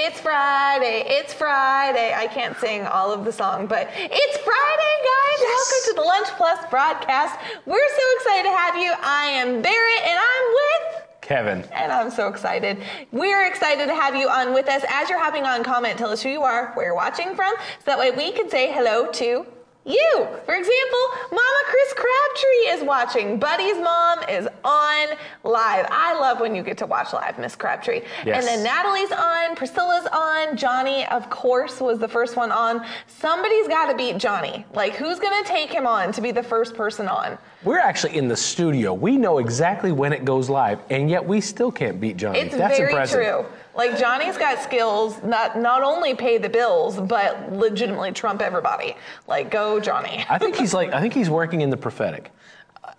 It's Friday. It's Friday. I can't sing all of the song, but it's Friday, guys. Welcome to the Lunch Plus broadcast. We're so excited to have you. I am Barrett, and I'm with. Kevin. And I'm so excited. We're excited to have you on with us. As you're hopping on, comment, tell us who you are, where you're watching from, so that way we can say hello to you. For example, Mama Chris Crabtree is watching. Buddy's mom is on live. I love when you get to watch live, Miss Crabtree. Yes. And then Natalie's on, Priscilla's on, Johnny, of course, was the first one on. Somebody's got to beat Johnny. Like, who's going to take him on to be the first person on? We're actually in the studio. We know exactly when it goes live, and yet we still can't beat Johnny. It's That's very impressive. true. Like Johnny's got skills not not only pay the bills, but legitimately trump everybody. Like go Johnny. I think he's like I think he's working in the prophetic.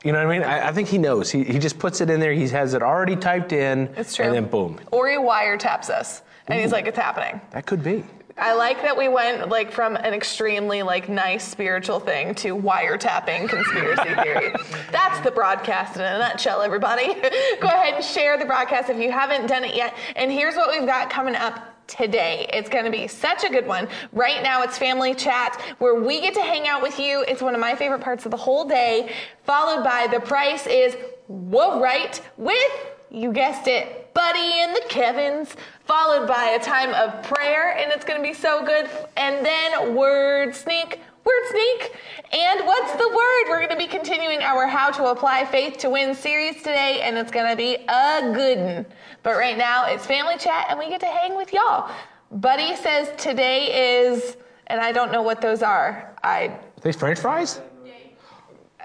You know what I mean? I, I think he knows. He, he just puts it in there. He has it already typed in. It's true. And then boom. Or he wiretaps us, and he's like, "It's happening." That could be. I like that we went like from an extremely like nice spiritual thing to wiretapping conspiracy theory. That's the broadcast in a nutshell, everybody. Go ahead and share the broadcast if you haven't done it yet. And here's what we've got coming up today. It's going to be such a good one. Right now, it's family chat where we get to hang out with you. It's one of my favorite parts of the whole day, followed by the price is whoa, right with, you guessed it, Buddy and the Kevins, followed by a time of prayer, and it's going to be so good. And then word sneak. Word sneak. And what's the word? We're going to be continuing our How to Apply Faith to Win series today, and it's going to be a good one. But right now, it's family chat, and we get to hang with y'all. Buddy says today is, and I don't know what those are. I These French fries?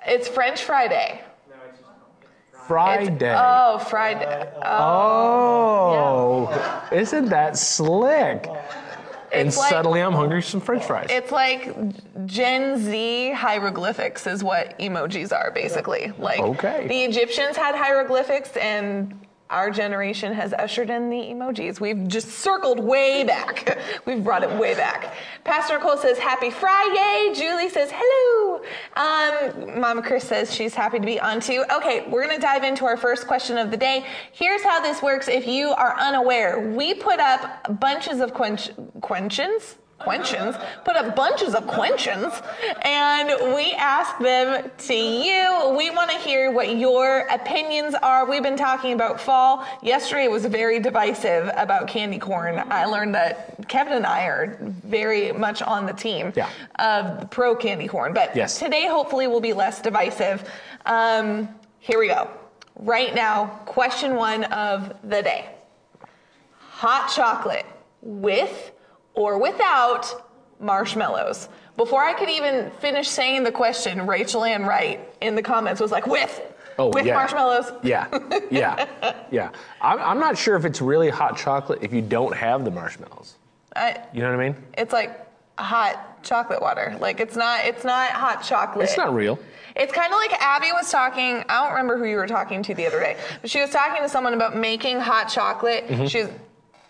it's French Friday. It's- Friday. oh, Friday. oh, oh isn't that slick? and It's like- suddenly I'm hungry for some French fries. It's like Gen Z hieroglyphics is what emojis are basically. Like Okay. the Egyptians had hieroglyphics and our generation has ushered in the emojis. We've just circled way back. We've brought it way back. Pastor Nicole says, Happy Friday. Julie says, Hello. Um, Mama Chris says she's happy to be on too. Okay, we're going to dive into our first question of the day. Here's how this works if you are unaware. We put up bunches of quench- quenchins quenchins, put up bunches of quenchins, and we ask them to you. We want to hear what your opinions are. We've been talking about fall. Yesterday was very divisive about candy corn. I learned that Kevin and I are very much on the team Yeah. of pro candy corn, but Yes. today hopefully will be less divisive. Um, here we go. Right now, question one of the day hot chocolate with or without marshmallows. Before I could even finish saying the question, Rachel Ann Wright in the comments was like, with. Oh, with yeah. marshmallows. Yeah, yeah, yeah. I'm, I'm not sure if it's really hot chocolate if you don't have the marshmallows. I, You know what I mean? it's like hot chocolate water. Like it's not it's not hot chocolate. It's not real. It's kind of like Abby was talking. I don't remember who you were talking to the other day, but she was talking to someone about making hot chocolate. Mm-hmm. She was.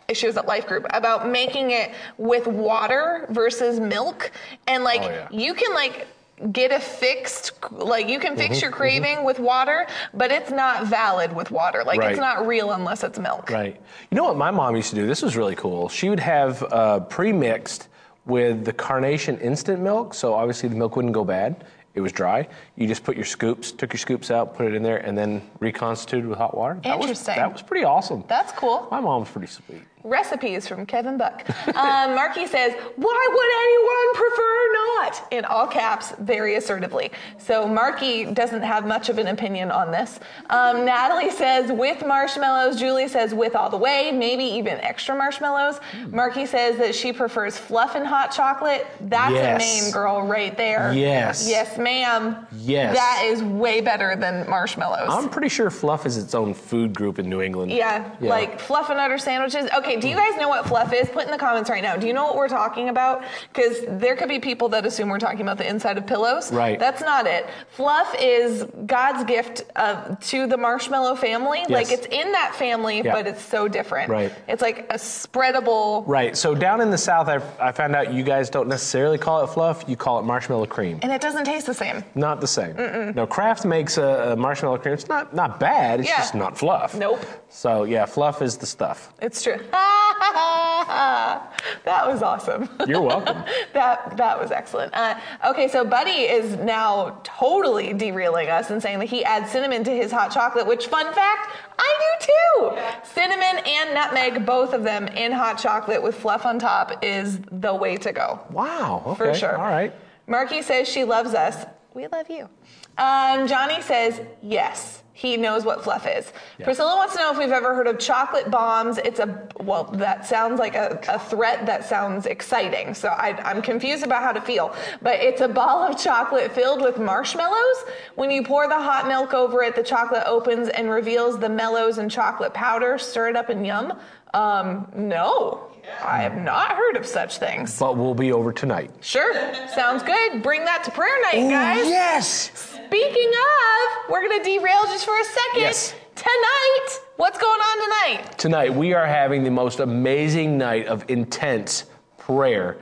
Was at Life Group about making it with water versus milk, and like Oh, yeah. you can like get a fixed like you can fix Mm-hmm, your craving with water, but it's not valid with water. Like Right. it's not real unless it's milk. Right. You know what my mom used to do? This was really cool. She would have uh, pre-mixed with the carnation instant milk, so obviously the milk wouldn't go bad. It was dry. You just put your scoops, took your scoops out, put it in there, and then reconstituted with hot water. That was- Interesting. that was pretty awesome. That's cool. my mom was pretty sweet. Recipes from Kevin Buck. Um, Marky says, Why would anyone prefer not? In all caps, very assertively. So Marky doesn't have much of an opinion on this. Um, Natalie says, With marshmallows. Julie says, With all the way, maybe even extra marshmallows. Marky says that she prefers fluff and hot chocolate. That's Yes. a name, girl, right there. Yes. Yes, ma'am. Yes. That is way better than marshmallows. I'm pretty sure fluff is its own food group in New England. Yeah, like fluffernutter sandwiches. Okay, do you guys know what fluff is? Put in the comments right now. Do you know what we're talking about? Because there could be people that assume we're talking about the inside of pillows. Right. That's not it. Fluff is God's gift of, to the marshmallow family. Like it's in that family, Yeah. but it's so different. Right. It's like a spreadable. Right. So down in the South, I, I found out you guys don't necessarily call it fluff. You call it marshmallow cream. And it doesn't taste the same. Not the same. No, Kraft makes a, a marshmallow cream. It's not not bad. It's Yeah. just not fluff. Nope. So yeah, fluff is the stuff. It's true. That was awesome. You're welcome. that that was excellent. Uh, okay, so Buddy is now totally derailing us and saying that he adds cinnamon to his hot chocolate. Which, fun fact, I do too. Cinnamon and nutmeg, both of them in hot chocolate with fluff on top, is the way to go. Wow. Okay. For sure. All right. Marky says she loves us. We love you. Um, Johnny says yes. He knows what fluff is. Yeah. Priscilla wants to know if we've ever heard of chocolate bombs. It's a, well, that sounds like a, a threat that sounds exciting. So I, I'm confused about how to feel. But it's a ball of chocolate filled with marshmallows. When you pour the hot milk over it, the chocolate opens and reveals the mellows and chocolate powder. Stir it up and yum. Um, no, I have not heard of such things. But we'll be over tonight. Sure, sounds good. Bring that to prayer night, guys. yes. Speaking of, we're gonna derail just for a second. Yes. Tonight, what's going on tonight? Tonight we are having the most amazing night of intense prayer.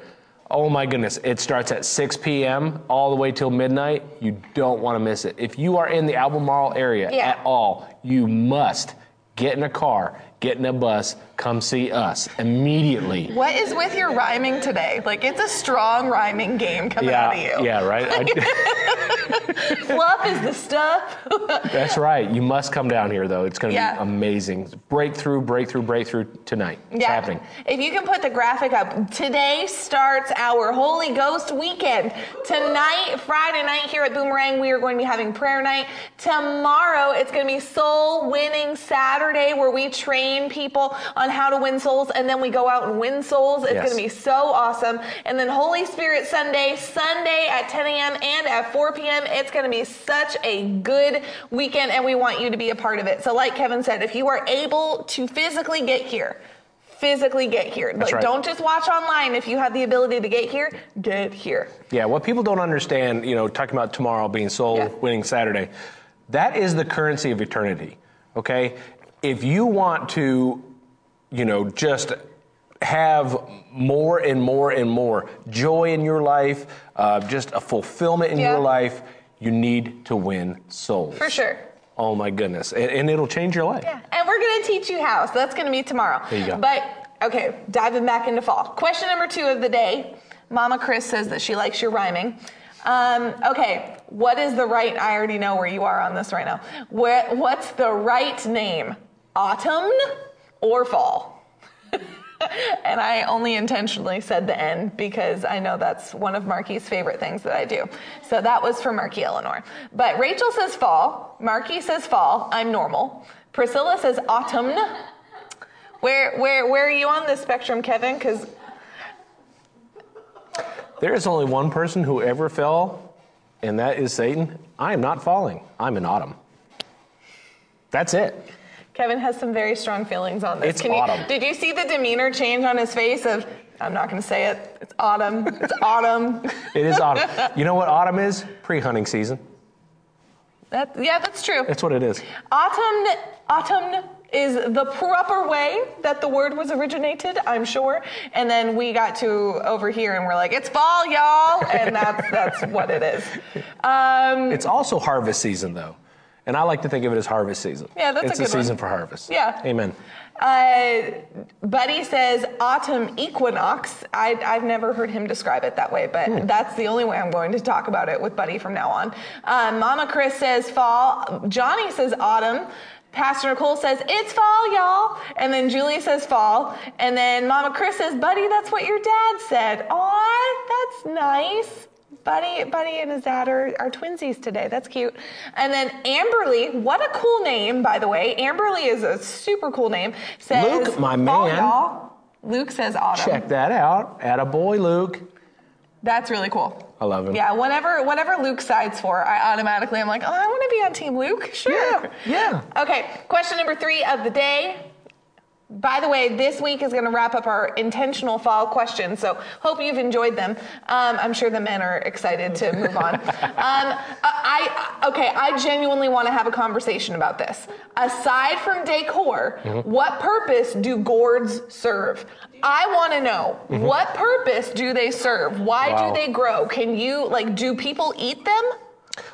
Oh my goodness, it starts at 6 p.m. all the way till midnight. You don't want to miss it. If you are in the Albemarle area Yeah. at all, you must get in a car, get in a bus, come see us immediately. What is with your rhyming today? Like it's a strong rhyming game coming out of you. yeah, right. I- Fluff is the stuff. that's right. You must come down here, though. It's going to Yeah. be amazing. Breakthrough, breakthrough, breakthrough tonight. It's happening. If you can put the graphic up, today starts our Holy Ghost weekend. Tonight, Friday night here at Boomerang, we are going to be having prayer night. Tomorrow, it's going to be Soul Winning Saturday, where we train people on how to win souls, and then we go out and win souls. It's Yes. going to be so awesome. And then Holy Spirit Sunday, Sunday at 10 a.m. and at 4 p.m. It's going to be such a good weekend, and we want you to be a part of it. So, like Kevin said, if you are able to physically get here, physically get here. like, right. don't just watch online. If you have the ability to get here, get here. Yeah, what people don't understand, you know, talking about tomorrow being soul Yeah. winning Saturday, that is the currency of eternity. Okay? If you want to, you know, just have more and more and more joy in your life, uh, just a fulfillment in Yeah. your life, you need to win souls. For sure. Oh my goodness. And, and it'll change your life. Yeah, and we're gonna teach you how. So that's gonna be tomorrow. There you go. But okay, diving back into fall. Question number two of the day. Mama Chris says that she likes your rhyming. Um, okay, what is the right? I already know where you are on this right now. Where, what's the right name? Autumn or fall? and I only intentionally said the N because I know that's one of Marky's favorite things that I do. So that was for Marky Eleanor. But Rachel says fall. Marky says fall. I'm normal. Priscilla says autumn. Where where where are you on this spectrum, Kevin? Because There is only one person who ever fell, and that is Satan. I am not falling. I'm in autumn. That's it. Kevin has some very strong feelings on this. It's you, autumn. Did you see the demeanor change on his face of I'm not going to say it. It's autumn. It's autumn. It is autumn. you know what autumn is? Pre-hunting season. That, yeah, that's true. That's what it is. Autumn, autumn is the proper way that the word was originated, I'm sure. And then we got to over here and we're like, it's fall, y'all, and that's that's what it is. Um, It's also harvest season, though. And I like to think of it as harvest season. Yeah, that's a it's good a one. season for harvest. Yeah. Amen. uh, Buddy says autumn equinox. I, I've never heard him describe it that way, but that's the only way I'm going to talk about it with Buddy from now on. Um, Mama Chris says fall. Johnny says autumn. Pastor Nicole says, it's fall, y'all. And then Julie says fall. And then Mama Chris says, Buddy, that's what your dad said. Aw, that's nice. Buddy, Buddy and his dad are, are twinsies today. That's cute. And then Amberly, what a cool name, by the way. Amberly is a super cool name. Says, Luke, my oh, man. y'all. Luke says autumn. Check that out. At a boy, Luke. That's really cool. I love him. Yeah, whatever whatever Luke sides for, I automatically I'm like, oh, I want to be on Team Luke. Sure. Yeah. Okay, question number three of the day. By the way, this week is going to wrap up our intentional fall questions, so hope you've enjoyed them. Um, I'm sure the men are excited to move on. Um, I okay, I genuinely want to have a conversation about this. Aside from decor, what purpose do gourds serve? I want to know what purpose do they serve? Why Wow. do they grow? Can you like do people eat them?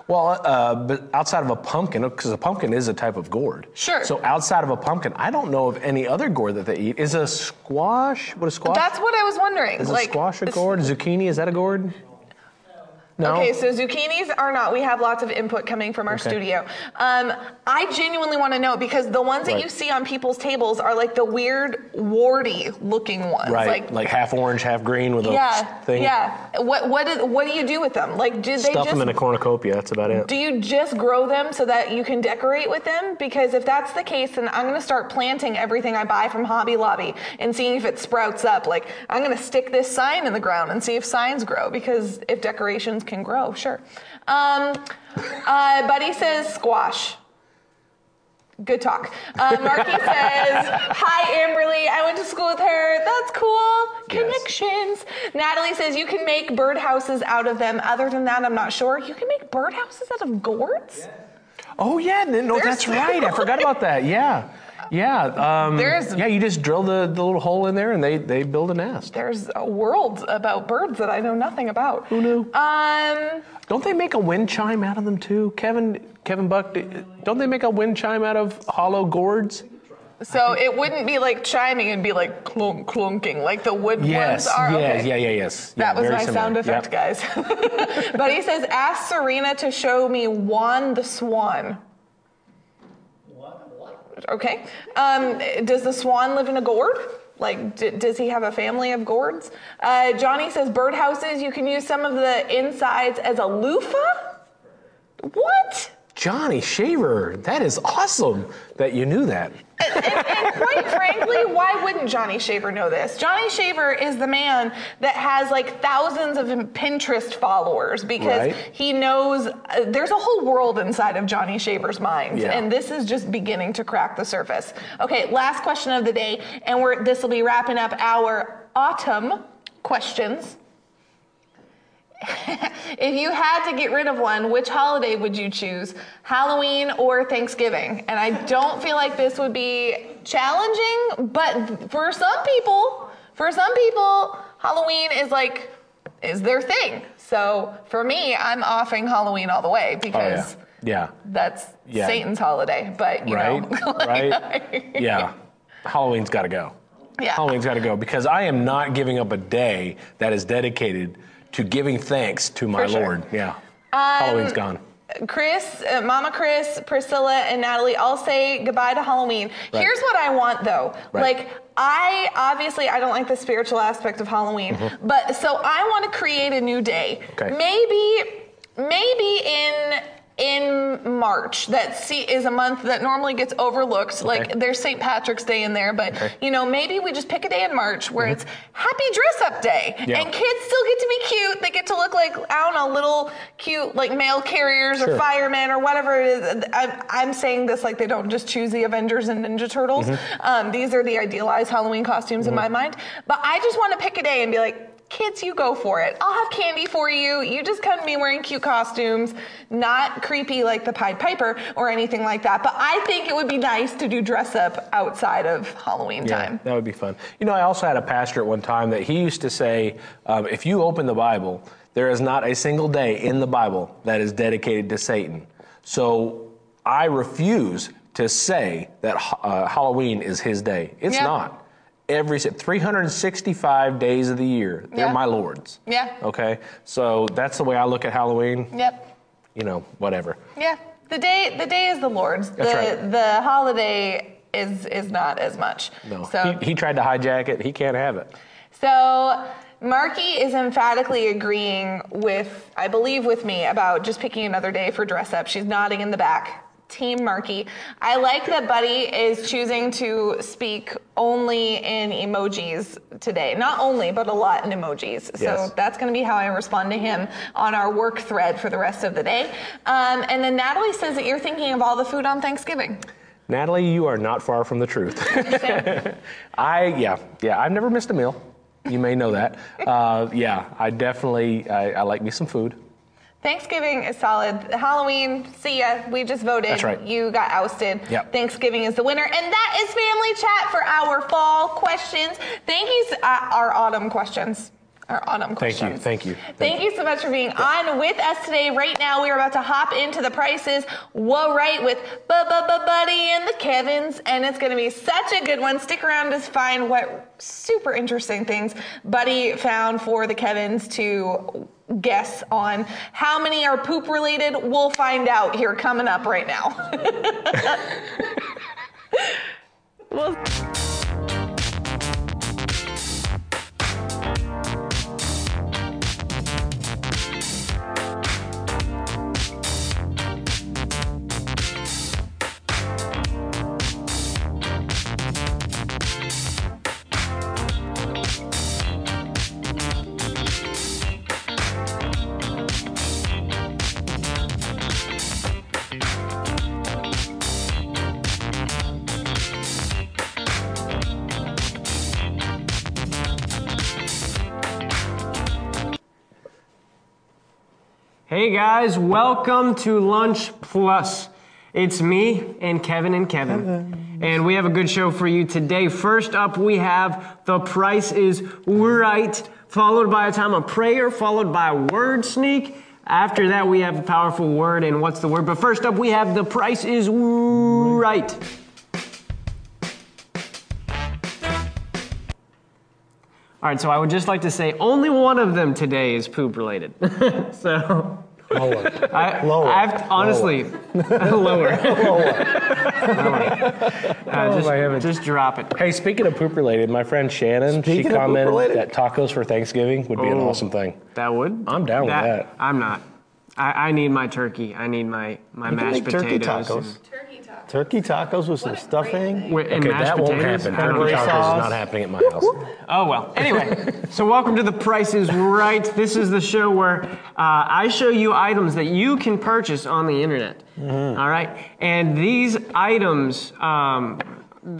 Well, uh, but outside of a pumpkin, because a pumpkin is a type of gourd. Sure. So outside of a pumpkin, I don't know of any other gourd that they eat. Is a squash? What a squash? That's what I was wondering. is like, a squash a gourd? Zucchini is that a gourd? No. Okay, so zucchinis are not. We have lots of input coming from our Okay. studio. Um, I genuinely want to know because the ones that Right. you see on people's tables are like the weird warty looking ones. right. Like, Like, half orange, half green with a yeah, thing. yeah. What what do, what do you do with them? Like, did they Stuff just them in a cornucopia. That's about it. do you just grow them so that you can decorate with them? Because if that's the case, then I'm going to start planting everything I buy from Hobby Lobby and seeing if it sprouts up. Like, I'm going to stick this sign in the ground and see if signs grow. Because if decorations can grow, sure. Um, uh, Buddy says squash. Good talk. Uh, Marky says, Hi, Amberly. I went to school with her. That's cool. Yes. Connections. Natalie says, You can make birdhouses out of them. Other than that, I'm not sure. You can make birdhouses out of gourds? Oh yeah, no, There's- that's right. I forgot about that. Yeah, yeah. Um, There's- yeah. You just drill the, the little hole in there, and they they build a nest. There's a world about birds that I know nothing about. Who knew? Um, Don't they make a wind chime out of them too, Kevin? Kevin Buck, don't they make a wind chime out of hollow gourds? so it wouldn't be like chiming, it'd be like clunk, clunking, like the wood Yes. ones are. yeah, okay. yeah, yeah, yes. That was my similar. sound effect, Yep. guys. but he says, ask Serena to show me Juan the Swan. Okay. Um, does the swan live in a gourd? Like, d- does he have a family of gourds? Uh, Johnny says birdhouses, you can use some of the insides as a loofah? What? Johnny Shaver, that is awesome that you knew that. And, and quite frankly, why wouldn't Johnny Shaver know this? Johnny Shaver is the man that has like thousands of Pinterest followers because Right. he knows uh, there's a whole world inside of Johnny Shaver's mind, Yeah. and this is just beginning to crack the surface. Okay, last question of the day, and we're this will be wrapping up our autumn questions. if you had to get rid of one, which holiday would you choose? Halloween or Thanksgiving? And I don't feel like this would be challenging, but for some people, for some people, Halloween is like is their thing. So for me, I'm offing Halloween all the way Oh because yeah, yeah, that's Yeah. Satan's holiday. But you right, know, right, yeah. Halloween's got to go. Yeah. Halloween's got to go because I am not giving up a day that is dedicated to giving thanks to my sure. Lord. Yeah, Halloween's gone. Chris, uh, Mama Chris, Priscilla, and Natalie all say goodbye to Halloween. Right. Here's what I want though. Right. Like, I obviously I don't like the spiritual aspect of Halloween, but so I want to create a new day. Mm-hmm. Okay. Maybe, maybe in in March that see, is a month that normally gets overlooked. Like there's St. Patrick's Day in there, but Okay. Mm-hmm. you know maybe we just pick a day in March where it's Happy Dress Up Day, Yeah. and kids still get to be cute. They get to look like I don't know little cute like mail carriers or firemen or whatever it is. I'm, I'm saying this like they don't just choose the Avengers and Ninja Turtles. Mm-hmm. Um, these are the idealized Halloween costumes in my mind. But I just want to pick a day and be like, kids, you go for it. I'll have candy for you. You just come to me wearing cute costumes, not creepy like the Pied Piper or anything like that. But I think it would be nice to do dress up outside of Halloween time. that would be fun. You know, I also had a pastor at one time that he used to say, um, if you open the Bible, there is not a single day in the Bible that is dedicated to Satan. So I refuse to say that uh, Halloween is his day. It's Yeah. not. Every 365 days of the year, they're Yeah. my Lord's. Yeah. Okay, so that's the way I look at Halloween. Yep. You know, whatever. Yeah. The day the day is the Lord's. That's the right. the holiday is is not as much. No, So he, he tried to hijack it. He can't have it. So Marky is emphatically agreeing with, I believe, with me about just picking another day for dress up. She's nodding in the back. Team Marky. I like that Buddy is choosing to speak only in emojis today. Not only, but a lot in emojis. So Yes. that's going to be how I respond to him on our work thread for the rest of the day. Um, and then Natalie says that you're thinking of all the food on Thanksgiving. Natalie, you are not far from the truth. I yeah yeah I've never missed a meal. You may know that. Uh, yeah, I definitely I, I like me some food. Thanksgiving is solid. Halloween, see ya. We just voted. That's right. You got ousted. Yep. Thanksgiving is the winner. And that is Family Chat for our fall questions. Thank you, uh, our autumn questions. Our autumn Thank you. Thank you. Thank you so much for being on with us today. Right now, we are about to hop into the prices. Whoa, right with Buddy and the Kevins, and it's going to be such a good one. Stick around to find what super interesting things Buddy found for the Kevins to guess on. How many are poop related? We'll find out here coming up right now. well, Hey guys, welcome to Lunch Plus. It's me and Kevin and Kevin. And we have a good show for you today. First up, we have The Price is Right, followed by a time of prayer, followed by a word sneak. After that, we have a powerful word and what's the word. But first up, we have The Price is Right. All right, so I would just like to say only one of them today is poop related. so Lower. I, Lower. I've honestly lower. Uh, just, my heavens. just drop it. Hey, speaking of poop related, my friend Shannon, Speaking she commented that tacos for Thanksgiving would be an Oh. awesome thing. That would. I'm down with that. I'm not. I, I need my turkey. I need my my You mashed make turkey potatoes. Tacos. turkey tacos with some stuffing. and, and Okay, mashed that won't potatoes. happen. Don't Turkey know. tacos sauce. is not happening at my house. Oh well. Anyway, so welcome to the Price is Right. This is the show where uh, I show you items that you can purchase on the internet. Mm-hmm. All right, and these items. Um,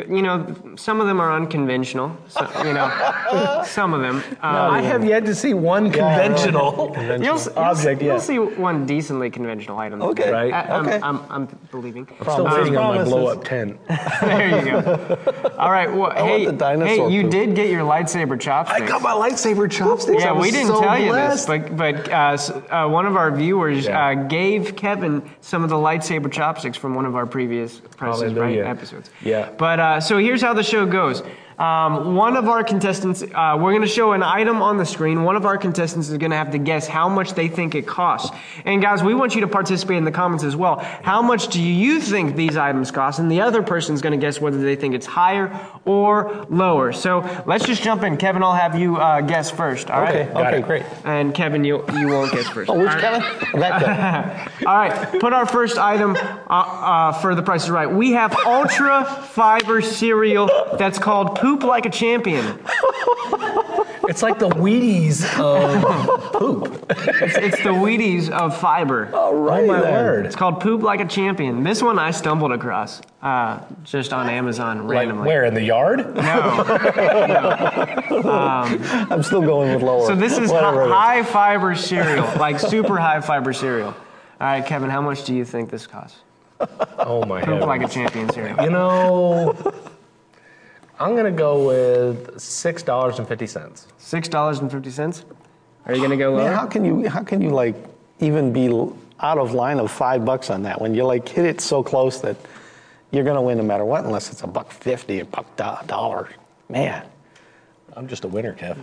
you know, some of them are unconventional. So, you know, some of them. Um, I have yet to see one conventional You'll, s- you'll, object s- you'll see one decently conventional item. Okay. Right. I, I'm, Okay. I'm, I'm believing. Still Promises, waiting on my blow up tent. there you go. All right. Well, hey, the hey, you poop. did get your lightsaber chopsticks. I got my lightsaber chopsticks. yeah, I was we didn't so tell you this, but but uh, s- uh, one of our viewers Yeah. uh, gave Kevin some of the lightsaber chopsticks from one of our previous Prices Right episodes. Yeah. But uh, so here's how the show goes. Um, one of our contestants, uh, we're going to show an item on the screen. One of our contestants is going to have to guess how much they think it costs. And guys, we want you to participate in the comments as well. How much do you think these items cost? And the other person's going to guess whether they think it's higher or lower. So let's just jump in. Kevin, I'll have you uh, guess first. All right. Okay, Got okay, it. great. And Kevin, you you won't guess first. Oh, which Kevin? That guy. All right, put our first item uh, uh, for the price is right. We have ultra fiber cereal that's called Poop Like a Champion. It's like the Wheaties of poop. It's, it's the Wheaties of fiber. All right. Oh my then. word. It's called Poop Like a Champion. This one I stumbled across uh, just on Amazon Like randomly. where in the yard? No. I'm still going with lower. So this is hi- high fiber cereal, like super high fiber cereal. All right, Kevin, how much do you think this costs? Oh my god. Poop Like a heavens. Champion cereal. You know, I'm gonna go with six dollars and fifty cents. Six dollars and fifty cents. Are you gonna go Man, how can you how can you like even be out of line of five bucks on that when you like hit it so close that you're gonna win no matter what unless it's a buck fifty, a buck do- dollar. Man, I'm just a winner, Kev.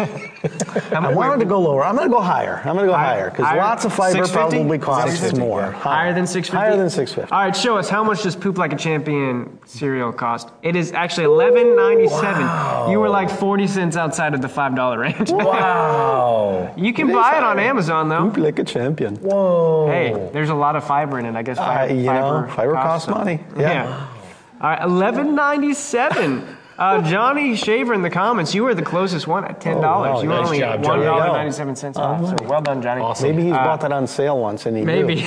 I wanted to go lower. I'm gonna go higher. I'm gonna go higher because lots of fiber 650? probably costs 650? more. Yeah. Higher than 650? Higher than 650. All right, show us how much does Poop Like a Champion cereal cost? It is actually eleven ninety seven. You were like forty cents outside of the five dollar range. Wow. you can buy it on Amazon though. Poop like a champion. Whoa. Hey, there's a lot of fiber in it. I guess Uh, fiber, know, fiber costs some. money. Yeah. Yeah. All right, eleven ninety seven. Uh, Johnny Shaver in the comments, you were the closest one at ten dollars. wow, you were nice only job, one Johnny. dollar There you go. ninety seven cents off. So well done, Johnny. Awesome. Maybe he's bought that on sale once and he knew.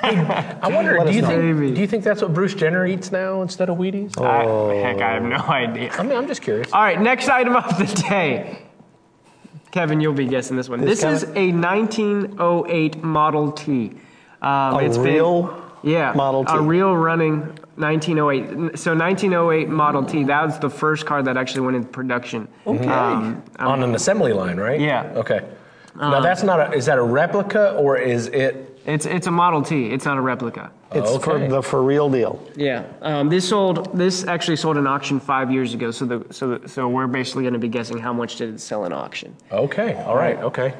Uh, Maybe. I wonder. Let Do you think? Maybe. Do you think that's what Bruce Jenner eats now instead of Wheaties? I, heck, I have no idea. I mean, I'm just curious. All right, next item of the day. Kevin, you'll be guessing this one. This, This is a 1908 Model T. Um, A real yeah, Model T. A real running 1908. So 1908 Model T. That was the first car that actually went into production. Okay. Um, On an assembly line, right? Yeah. Okay. now that's not a. Is that a replica or is it? it's it's a Model T. It's not a replica. It's for the for real deal. Yeah. Um, this sold. This actually sold in auction five years ago. So the so so we're basically going to be guessing how much did it sell in auction. Okay. All right. Okay.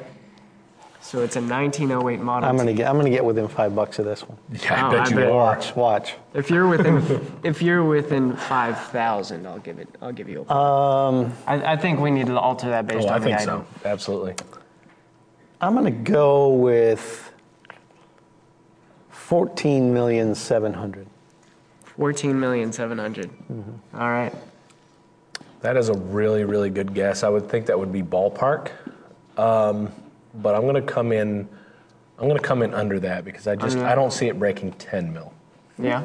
So it's a 1908 Model I'm gonna get I'm gonna get within five bucks of this one. Yeah, I Oh, bet I you bet. are. Watch, watch. If you're within, if you're within five thousand, I'll give it. I'll give you. A Um, I, I think we need to alter that based Oh, on I the think item. so. Absolutely. I'm gonna go with fourteen million seven hundred. Fourteen million seven hundred. Mm-hmm. All right. That is a really, really good guess. I would think that would be ballpark, um, but I'm going to come in. I'm going to come in under that because I just Under I don't see it breaking 10 mil. Yeah.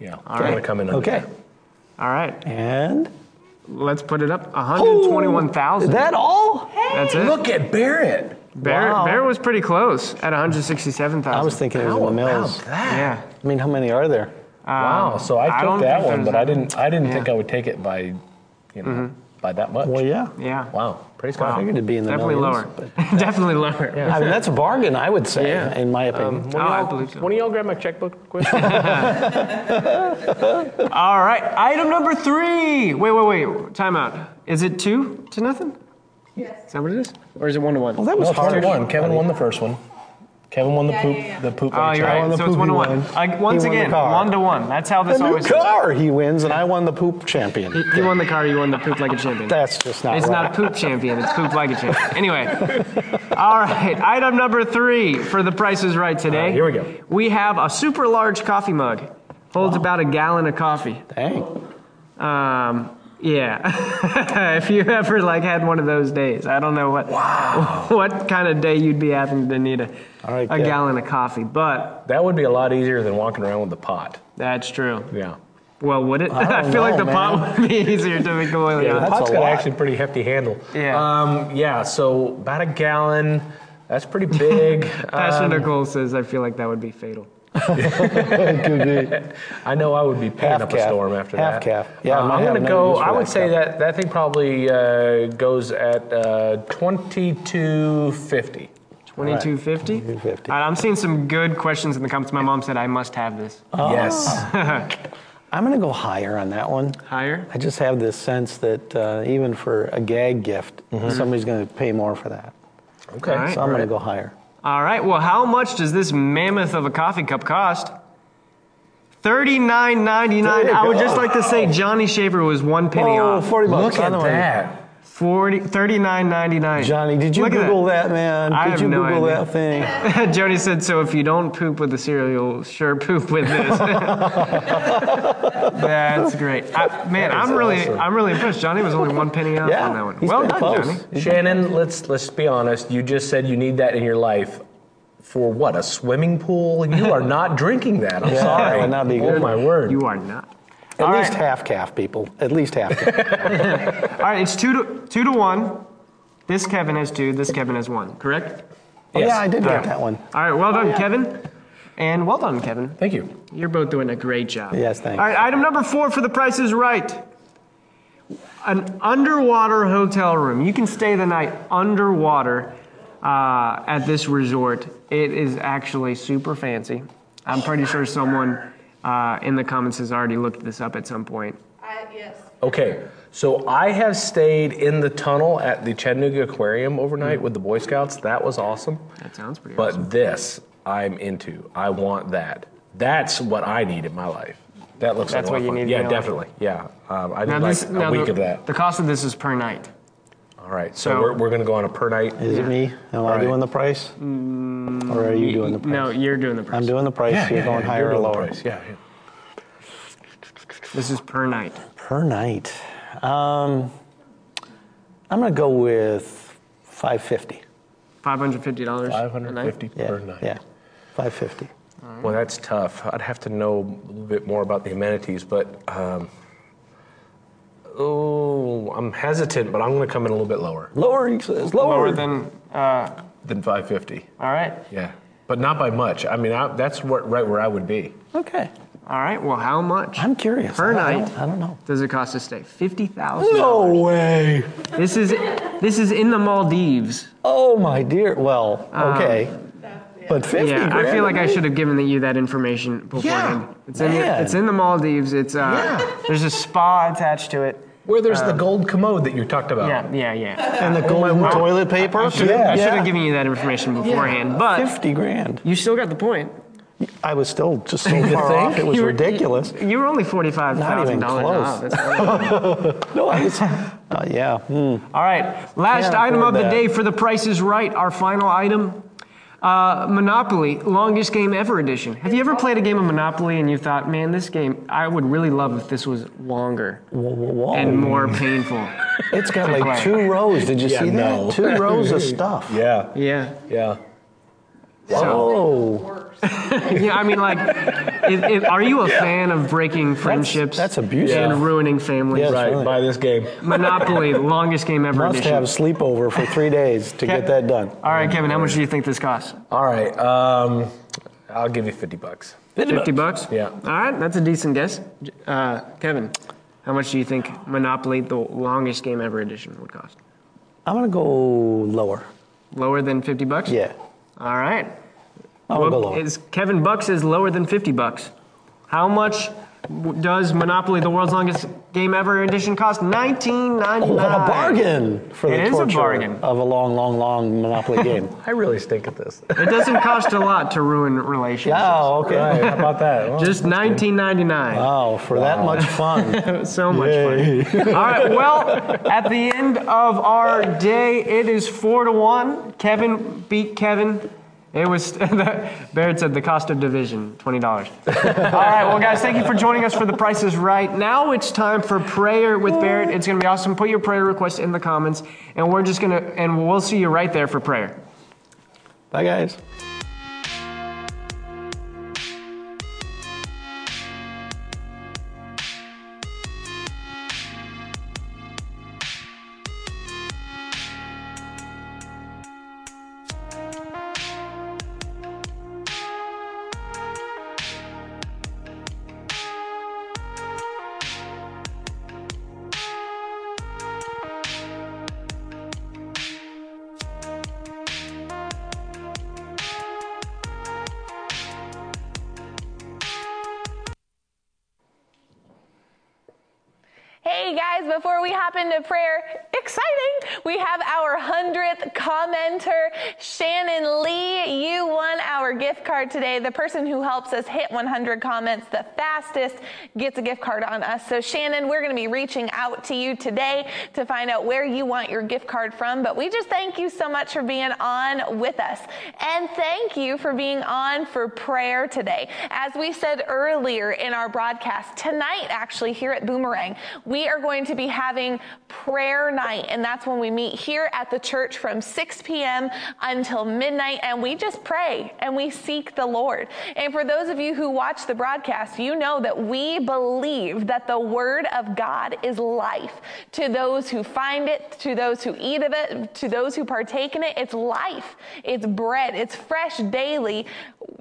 Yeah, I'm going to come in under Okay. that. All right. And Let's put it up. One hundred twenty-one thousand. that all? That's it. Look at Barrett. Bear, Wow. Bear was pretty close at one hundred sixty-seven thousand. I was thinking it was How in the mills. that? Yeah. I mean, how many are there? Wow. So I um, I don't took that think one, there's but I a- didn't. I didn't think I would take it by, you know, mm-hmm. By that much. Well, yeah. Yeah. Wow. Praise Wow. God. I figured it'd be in the Definitely millions, lower. Definitely lower. I mean, that's a bargain, I would say, Yeah. in my um, opinion. One Oh, of I y'all- believe so. One of y'all grab my checkbook quick. All right. Item number three. Wait, wait, wait. Time out. Is it two to nothing? Yes. Is that what it is? Or is it one to one? well, that was no, hard. to one. Kevin won the first one. Kevin won the Yeah, poop. yeah, yeah. The poop. Oh, you're challenge. right. won the So it's one to one. one. Like, once He won the again, one to one. That's how this The new always is. car he wins, and I won the poop champion. He, he won the car. You won the poop like a champion. That's just not It's right. not poop champion. It's poop like a champion. Anyway, all right. Item number three for the Price is Right today. All right, here we go. We have a super large coffee mug. Holds about a gallon of coffee. Dang. Um, yeah. if you ever like had one of those days, I don't know what what kind of day you'd be having to need a, All right, a Kev. gallon of coffee, but That would be a lot easier than walking around with the pot. that's true. Yeah. Well, would it? I I, don't feel like know, the pot would be easier to be completely Yeah, the honest. That's pot's a got lot. actually a pretty hefty handle. Yeah. Um, yeah. So about a gallon. That's pretty big. Pastor Um, Nicole says I feel like that would be fatal. I know I would be paying Half up a storm after Half that. caf. Yeah, I Uh, might I'm gonna go. I would say caf. that that thing probably uh, goes at uh, 2250. 2250? 2250. All right, I'm seeing some good questions in the comments. My mom said I must have this. Yes. I'm going to go higher on that one. Higher? I just have this sense that uh, even for a gag gift, somebody's going to pay more for that. Okay. All right. So I'm going to go higher. All right. Well, how much does this mammoth of a coffee cup cost? Thirty-nine ninety-nine. There you I would go. just like to say Johnny Shaver was one penny Oh, off. 40 bucks. Look at the money. that. 40, 39.99. Johnny, did you Look Google that. man? I Did have you no Google idea. that thing? Jody said, so if you don't poop with the cereal, you'll sure poop with this. That's great. I, man, That is I'm really, awesome. I'm really impressed. Johnny was only one penny off Yeah, on that one. he's well done, close. Johnny. Mm-hmm. Shannon, let's let's be honest. You just said you need that in your life for what? A swimming pool? You are not drinking that. I'm Yeah, sorry. that would not be Oh my word. You are not. At All least right. half caf, people. At least half caf. All right, it's two to two to one. This Kevin has two. This Kevin has one. Correct. Oh, Yes. Yeah, I did Yeah. get that one. All right. Well done, Kevin. And well done, Kevin. Thank you. You're both doing a great job. Yes, thanks. All right, item number four for the price is right. An underwater hotel room. You can stay the night underwater uh, at this resort. It is actually super fancy. I'm pretty sure someone uh, in the comments has already looked this up at some point. I, yes. Okay, so I have stayed in the tunnel at the Chattanooga Aquarium overnight with the Boy Scouts. That was awesome. That sounds pretty awesome. But awesome. this, I'm into. I want that. That's what I need in my life. That looks That's like a lot what you of fun. need in Yeah, your life. definitely. Yeah, um, I Now need this, like now a week the, of that. the cost of this is per night. All right, so, so- we're, we're going to go on a per night. Is it me? Am I right. doing the price? or are you doing the price? No, you're doing the price. I'm doing the price. You're going higher you're or doing the lower? price. Yeah, yeah. This is per night. Per night. Um, I'm going to go with 550. Five hundred fifty dollars. 550 Yeah. per night. Yeah. 550. Well, that's tough. I'd have to know a little bit more about the amenities, but um, oh, I'm hesitant, but I'm going to come in a little bit lower Lower, he says. Lower. Lower than. Uh, than 550. all right. Yeah, but not by much. I mean, I, that's what, right where I would be. Okay. All right. Well, how much? I'm curious. Per I, I night. don't, I don't know. Does it cost to stay? Fifty thousand. No way. This is this is in the Maldives. Oh my dear. Well, okay. but 50 Um, Yeah, I grand feel like I night? should have given you that information beforehand. it's in the, man. it's in the Maldives. It's uh, Yeah. there's a spa attached to it. Where there's the gold commode that you talked about. Yeah, yeah, yeah. And the golden toilet paper? I should have given you that information beforehand, but 50 grand. you still got the point. I was still just so far think? off. It was You were- ridiculous. You were only forty-five thousand dollars close. off. That's No, I was. Uh, yeah. hmm. All right, last Can't item of afford the that. day for the Price is Right. Our final item. Uh, Monopoly, longest game ever edition. Have you ever played a game of Monopoly and you thought, man, this game, I would really love if this was longer Whoa, whoa, whoa. and more painful? It's got like play. two rows. Did you Yeah, see no. that? Two rows of stuff. Yeah. Yeah. Yeah. Oh, Yeah, I mean, like, if, if, are you a fan of breaking friendships? that's abusive. And ruining families. Yes. Right. really. Buy this game. Monopoly, longest game ever must edition. have sleepover for three days to get that done. All right, Kevin, how much do you think this costs? All right. Um, I'll give you 50 bucks. 50 bucks? Yeah. All right, that's a decent guess. Uh, Kevin, how much do you think Monopoly, the longest game ever edition, would cost? I'm gonna go lower. Lower than 50 bucks? Yeah, All right. I'm gonna go lower. is Kevin Bucks is lower than 50 bucks. How much w- does Monopoly, the world's longest game ever edition, cost? 19.99. What a bargain for the It is a torture bargain. of a long, long, long Monopoly game. I really stink at this. It doesn't cost a lot to ruin relationships. oh, okay. Right, how about that? Well, Just 19.99. Wow, for that much fun. so much fun. All right. Well, at the end of our day, it is four to one. Kevin beat Kevin. It was Barrett said the cost of division, twenty dollars. All right. Well, guys, thank you for joining us for the Price is Right. Now it's time for prayer with Barrett. It's gonna be awesome. Put your prayer request in the comments, and we're just gonna and we'll see you right there for prayer. Bye, guys. Today. The person who helps us hit 100 comments the fastest gets a gift card on us. So, Shannon, we're going to be reaching out to you today to find out where you want your gift card from. But we just thank you so much for being on with us. And thank you for being on for prayer today. As we said earlier in our broadcast, tonight, actually, here at Boomerang, we are going to be having prayer night. And that's when we meet here at the church from 6 p.m. until midnight. And we just pray and we seek the Lord. And for those of you who watch the broadcast, you know that we believe that the word of God is life. To those who find it, to those who eat of it, to those who partake in it, it's life. It's bread. It's fresh daily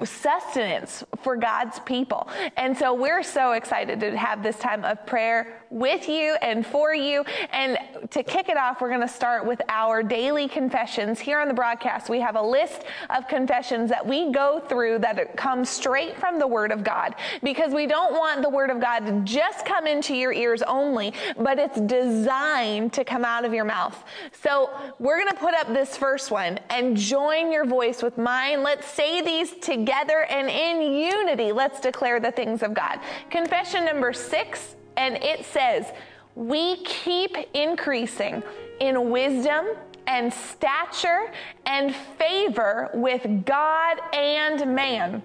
sustenance for God's people. And so we're so excited to have this time of prayer with you and for you. And to kick it off, we're going to start with our daily confessions. Here on the broadcast, we have a list of confessions that we go through that come straight from the Word of God because we don't want the Word of God to just come into your ears only, but it's designed to come out of your mouth. So we're going to put up this first one and join your voice with mine. Let's say these together and in unity, let's declare the things of God. Confession number six, and it says, We keep increasing in wisdom and stature and favor with God and man.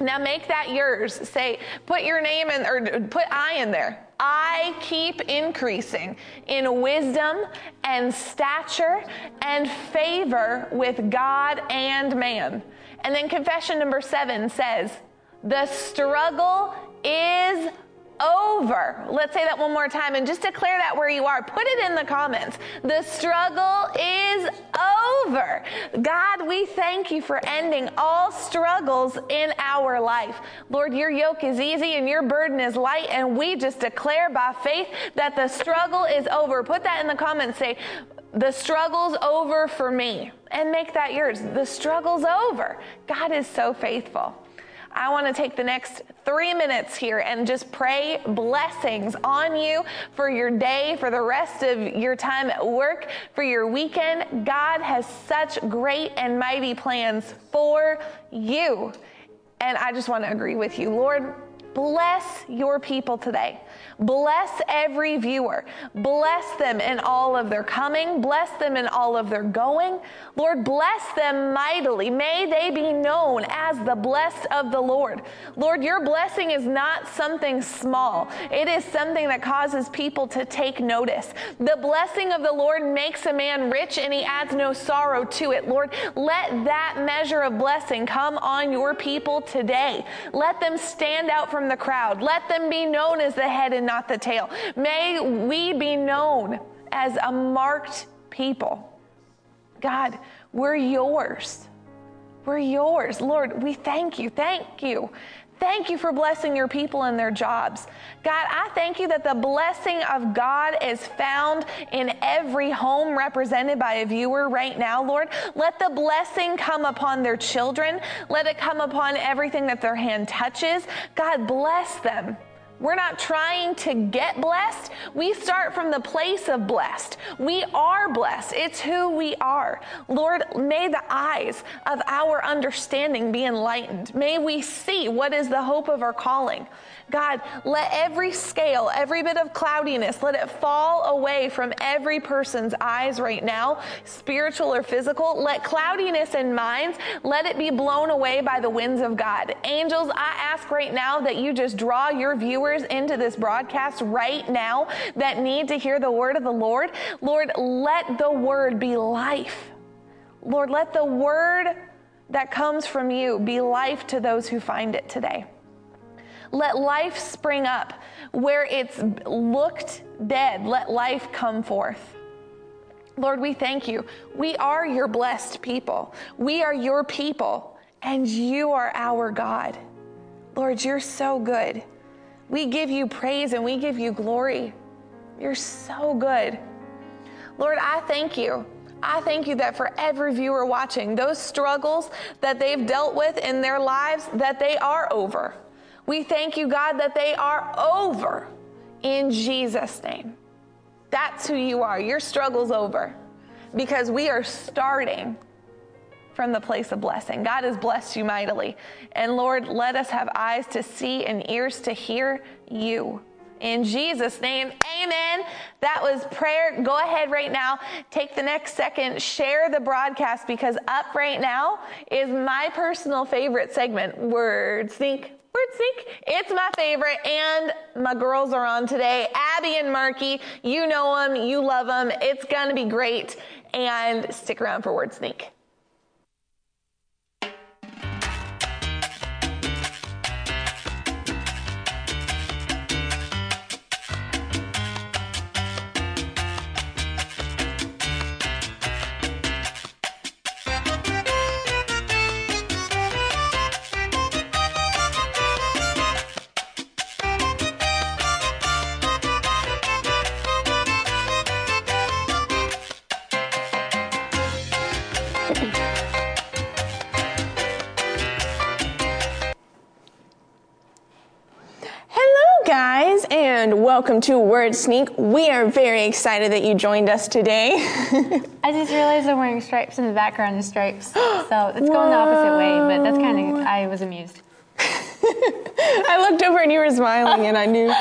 Now make that yours. Say, put your name in, or put I in there. I keep increasing in wisdom and stature and favor with God and man. And then confession number seven says, the struggle is over. Let's say that one more time and just declare that where you are. Put it in the comments. The struggle is over. God, we thank you for ending all struggles in our life. Lord, your yoke is easy and your burden is light, and we just declare by faith that the struggle is over. Put that in the comments. Say, the struggle's over for me. And make that yours. The struggle's over. God is so faithful. I want to take the next three minutes here and just pray blessings on you for your day, for the rest of your time at work, for your weekend. God has such great and mighty plans for you. And I just want to agree with you. Lord, bless your people today. Bless every viewer. Bless them in all of their coming. Bless them in all of their going. Lord, bless them mightily. May they be known as the blessed of the Lord. Lord, your blessing is not something small, it is something that causes people to take notice. The blessing of the Lord makes a man rich and he adds no sorrow to it. Lord, let that measure of blessing come on your people today. Let them stand out from the crowd. Let them be known as the head and not the tail. May we be known as a marked people. God, we're yours. We're yours. Lord, we thank you. Thank you. Thank you for blessing your people and their jobs. God, I thank you that the blessing of God is found in every home represented by a viewer right now, Lord. Let the blessing come upon their children. Let it come upon everything that their hand touches. God, bless them. We're not trying to get blessed. We start from the place of blessed. We are blessed. It's who we are. Lord, may the eyes of our understanding be enlightened. May we see what is the hope of our calling. God, let every scale, every bit of cloudiness, let it fall away from every person's eyes right now, spiritual or physical. Let cloudiness in minds, let it be blown away by the winds of God. Angels, I ask right now that you just draw your viewers into this broadcast right now that need to hear the word of the Lord. Lord, let the word be life. Lord, let the word that comes from you be life to those who find it today. Let life spring up where it's looked dead. Let life come forth. Lord, we thank you. We are your blessed people. We are your people, and you are our God. Lord, you're so good. We give you praise and we give you glory. You're so good. Lord, I thank you. I thank you that for every viewer watching, those struggles that they've dealt with in their lives, that they are over. We thank you, God, that they are over in Jesus' name. That's who you are. Your struggle's over because we are starting from the place of blessing. God has blessed you mightily. And Lord, let us have eyes to see and ears to hear you. In Jesus' name, amen. That was prayer. Go ahead right now. Take the next second, share the broadcast because up right now is my personal favorite segment, Word Sneak Word Sneak. It's my favorite, and my girls are on today. Abby and Marky, you know them, you love them. It's gonna be great, and stick around for Word Sneak. Welcome to Word Sneak. We are very excited that you joined us today. I just realized I'm wearing stripes in the background, the stripes. So it's going the opposite way, but that's kind of, I was amused. I looked over and you were smiling, and I knew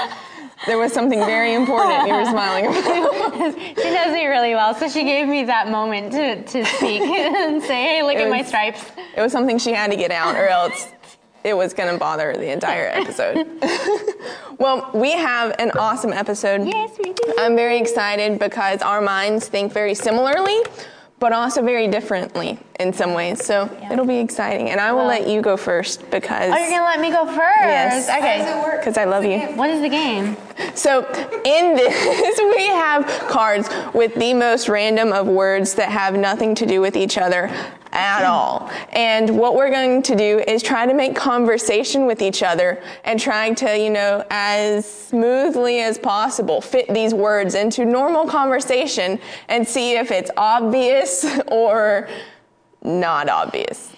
there was something very important you were smiling about. she knows me really well, so she gave me that moment to, to speak and say, hey, look It at my stripes. It was something she had to get out, or else it was going to bother the entire episode. well, we have an awesome episode. Yes, we do. I'm very excited because our minds think very similarly, but also very differently in some ways. So it'll be exciting. And I will let you go first because Oh, you're gonna let me go first? Yes. Okay. because I love you. What is the game? So in this, we have cards with the most random of words that have nothing to do with each other at all. And what we're going to do is try to make conversation with each other and trying to, you know, as smoothly as possible fit these words into normal conversation and see if it's obvious or not obvious.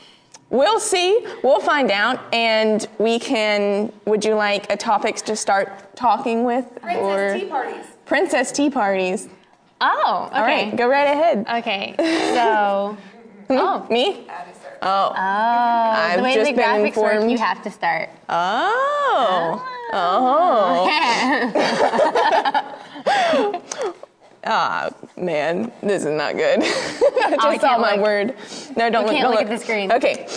We'll see. We'll find out, and we can. Would you like a topics to start talking with? Princess tea parties. Princess tea parties. Oh, okay. All right, go right ahead. Okay, so. Oh. Me? Oh. Oh, I've the way just the been graphics work, informed. you have to start. Oh. Oh. Ah, man, this is not good. I just I saw my look. word. No, don't You look. can't don't look at the screen. Okay.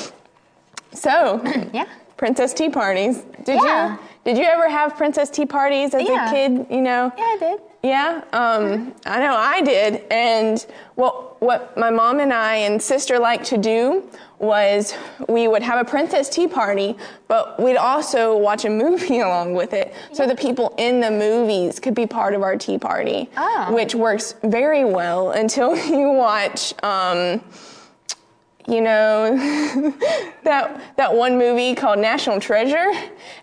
So, yeah. princess tea parties. Did Yeah. you did you ever have princess tea parties as Yeah. a kid? You know. Yeah, I did. Yeah, um, I know I did. And what, what my mom and I and sister liked to do was we would have a princess tea party, but we'd also watch a movie along with it. So the people in the movies could be part of our tea party, Oh. which works very well until you watch. Um, you know that that one movie called National Treasure,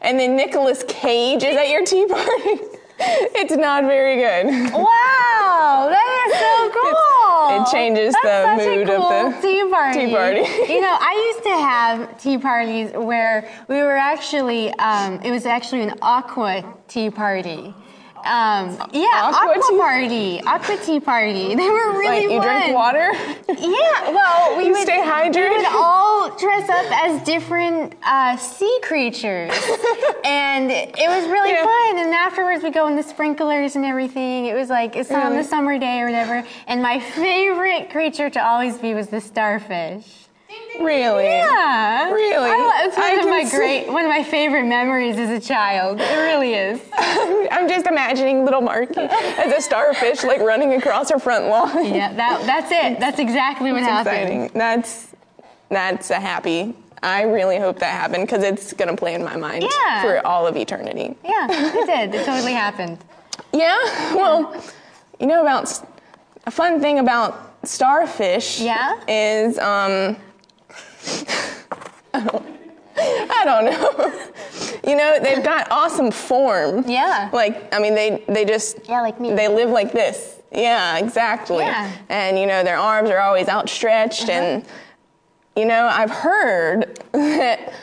and then Nicolas Cage is at your tea party. It's not very good. Wow, that is so cool. it changes That's the mood a of the tea party. tea party. you know, I used to have tea parties where we were actually, um, it was actually an aqua tea party. Um, yeah, Aqua aqua, tea? party, aqua tea party. They were really like you drink water. Yeah, well, we You would stay hydrated? We would all dress up as different uh, sea creatures, and it was really Yeah. fun. And afterwards, we go in the sprinklers and everything. It was like it's on the summer day or whatever. And my favorite creature to always be was the starfish. Really? Yeah, Really? I, it's I one of my see- great, one of my favorite memories as a child. It really is. I'm just imagining little Marky as a starfish, like running across her front lawn. Yeah, that that's it. That's exactly what It's happened. exciting. That's that's a happy. I really hope that happened because it's gonna play in my mind Yeah. for all of eternity. Yeah, it did. It totally happened. Yeah. Well, you know about a fun thing about starfish. Yeah? Is um. I don't, I don't know. you know they've got awesome form. Yeah. Like I mean they they just Yeah, like me. They live like this. Yeah, exactly. Yeah. Uh-huh. And you know their arms are always outstretched and you know I've heard that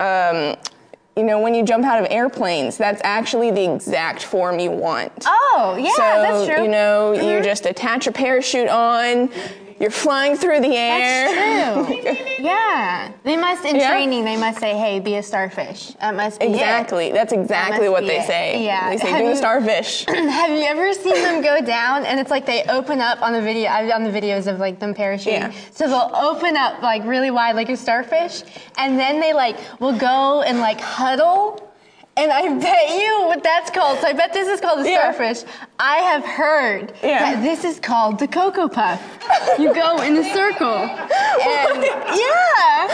um, you know when you jump out of airplanes that's actually the exact form you want. Oh, yeah, so, that's true. you know, you just attach a parachute on, you're flying through the air. That's true. yeah. They must, in Yeah. training, they must say, hey, be a starfish. That must be it. Exactly. That's exactly must what they it. say. Yeah. They say, Have do the you- starfish. Have you ever seen them go down and it's like they open up on the video? I've done the videos of like them parachuting. Yeah. So they'll open up like really wide like a starfish and then they like will go and like huddle. And I bet you what that's called. So I bet this is called a Yeah. starfish. I have heard Yeah. that this is called the Cocoa Puff. You go in a circle. And yeah.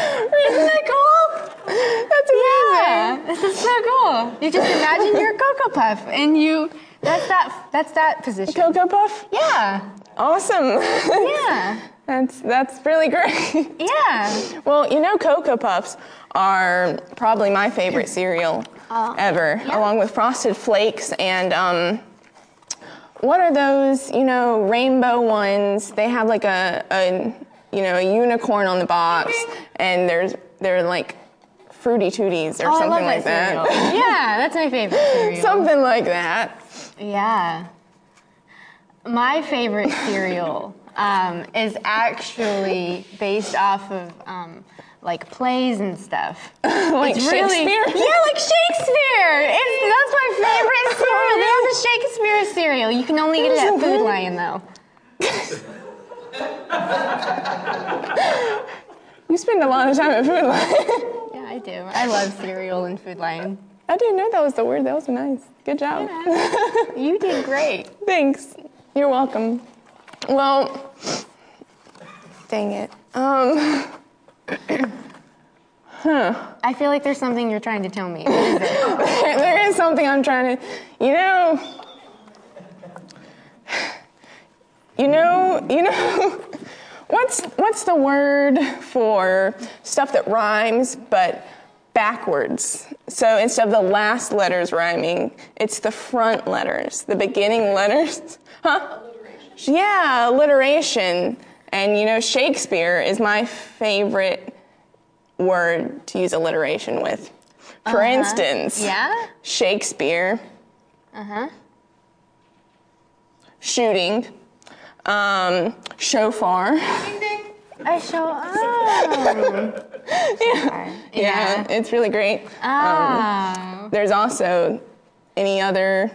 Isn't that cool? That's amazing. Yeah, this is so cool. You just imagine you're a Cocoa Puff and you, that's that, that's that position. Cocoa Puff? Yeah, Awesome. yeah, that's that's really great. yeah. Well, you know, Cocoa Puffs are probably my favorite cereal Oh, ever, yeah. along with Frosted Flakes and um, what are those? You know, rainbow ones. They have like a, a you know a unicorn on the box, and there's they're like fruity tooties or Oh, I something love like that that. cereal. yeah, that's my favorite cereal. something like that. Yeah. My favorite cereal um, is actually based off of um, like plays and stuff. Like It's really- Shakespeare? yeah, like Shakespeare. It's, that's my favorite cereal. There's a Shakespeare cereal. You can only get it at Food Lion though. You spend a lot of time at Food Lion. Yeah, I do. I love cereal and Food Lion. I didn't know that was the word. That was nice. Good job. You did great. Thanks. You're welcome. Well, Dang it. Um, I feel like there's something you're trying to tell me. What is it? there, there is something I'm trying to, you know, you know, you know, what's what's the word for stuff that rhymes but backwards? So instead of the last letters rhyming, it's the front letters, the beginning letters, huh? Yeah, alliteration. And you know, Shakespeare is my favorite word to use alliteration with. For uh-huh. instance, Yeah? Shakespeare, uh-huh. shooting, um, shofar. I show oh. yeah. Yeah, it's really great. Oh. Um, there's also any other.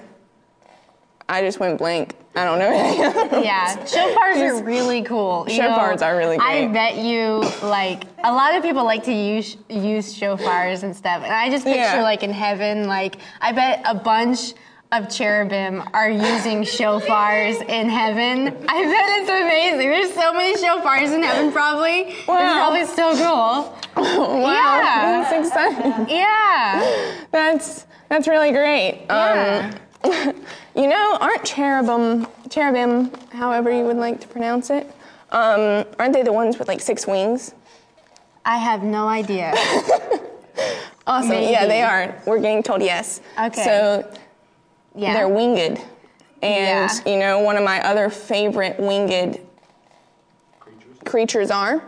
I just went blank. I don't know. Yeah, shofars are really cool. You Shofars are really cool. I great. bet you like a lot of people like to use use shofars and stuff, and I just picture Yeah. like in heaven, like I bet a bunch of cherubim are using shofars in heaven. I bet it's amazing. There's so many shofars in heaven, probably. Wow. It's probably so cool. Wow, Yeah. that's exciting. Yeah. That's that's really great. Um, yeah. You know, aren't cherubim cherubim, however you would like to pronounce it, um, aren't they the ones with like six wings? I have no idea. Awesome. Maybe. Yeah, they are. We're getting told yes. Okay. So Yeah. they're winged. And Yeah. you know, one of my other favorite winged creatures are.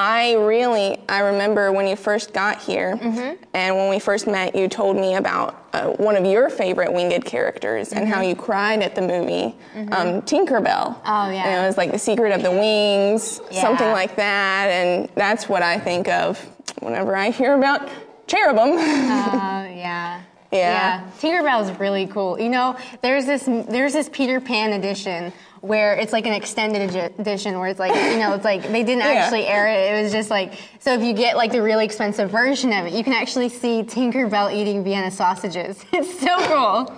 I really, I remember when you first got here, Mm-hmm. and when we first met, you told me about uh, one of your favorite winged characters and how you cried at the movie um, Tinkerbell. Mm-hmm. Oh, yeah. And it was like the secret of the wings, something like that, and that's what I think of whenever I hear about cherubim. Oh yeah. Yeah. Tinkerbell's really cool. You know, there's this there's this Peter Pan edition where it's like an extended edition where it's like you know it's like they didn't Yeah. actually air it. It was just like so if you get like the really expensive version of it, you can actually see Tinkerbell eating Vienna sausages. It's so cool.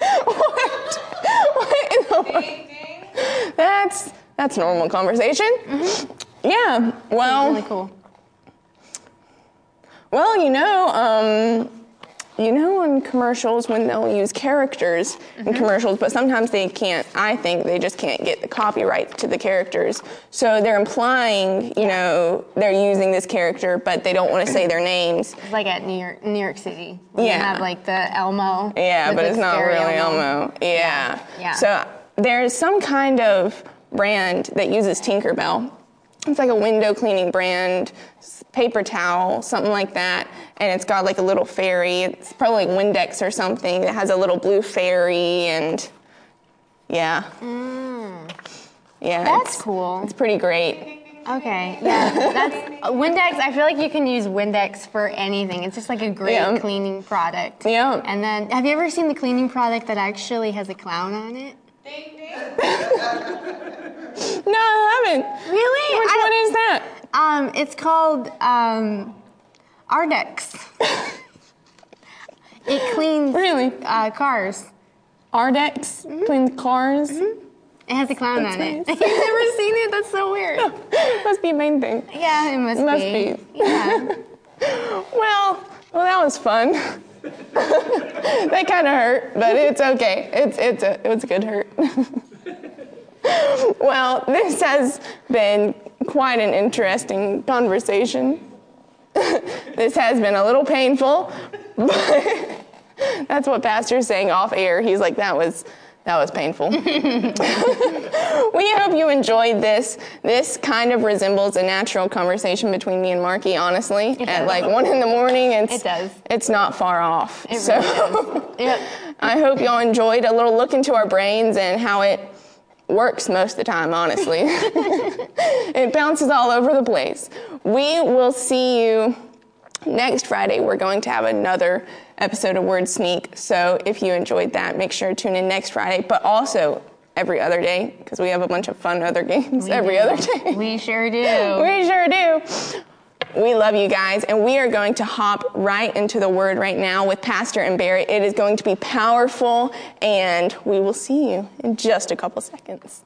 what? What in the world? That's that's normal conversation. Yeah. Well. really cool. Well, you know, um, you know, in commercials when they'll use characters in mm-hmm. commercials, but sometimes they can't. I think they just can't get the copyright to the characters, so they're implying, you know, they're using this character, but they don't want to say their names. It's like at New York New York City. Yeah. have like the Elmo. Yeah, but it's not really Elmo. Yeah. Yeah. So there's some kind of brand that uses Tinkerbell. It's like a window cleaning brand, paper towel, something like that. And it's got like a little fairy. It's probably like Windex or something that has a little blue fairy and yeah. Yeah. Mm. That's it's- cool. It's pretty great. Okay, yeah, that's Windex. I feel like you can use Windex for anything. It's just like a great Yeah. cleaning product. Yeah. And then, have you ever seen the cleaning product that actually has a clown on it? No, I haven't. Really? Which I one is that? Um, it's called um, Ardex. it cleans Really? uh, cars. Ardex cleans cars. It has a clown That's on it. nice. You've never seen it? That's so weird. Must be a Maine thing. Yeah, it must, be. Must be. be. Yeah. Well, well, that was fun. that kind of hurt, but it's okay. It's it's a it was a good hurt. well, this has been quite an interesting conversation. this has been a little painful, but that's what Pastor's saying off air. He's like, that was that was painful. we hope you enjoyed this. This kind of resembles a natural conversation between me and Marky, honestly. At does. like one in the morning, it's, It does. It's not far off. It so really. I hope y'all enjoyed a little look into our brains and how it works most of the time, honestly. it bounces all over the place. We will see you next Friday. We're going to have another episode of Word Sneak. So if you enjoyed that, make sure to tune in next Friday, but also every other day because we have a bunch of fun other games We every do. other day. We sure do. We sure do. We love you guys, and we are going to hop right into the word right now with Pastor and Barry. It is going to be powerful, and we will see you in just a couple seconds.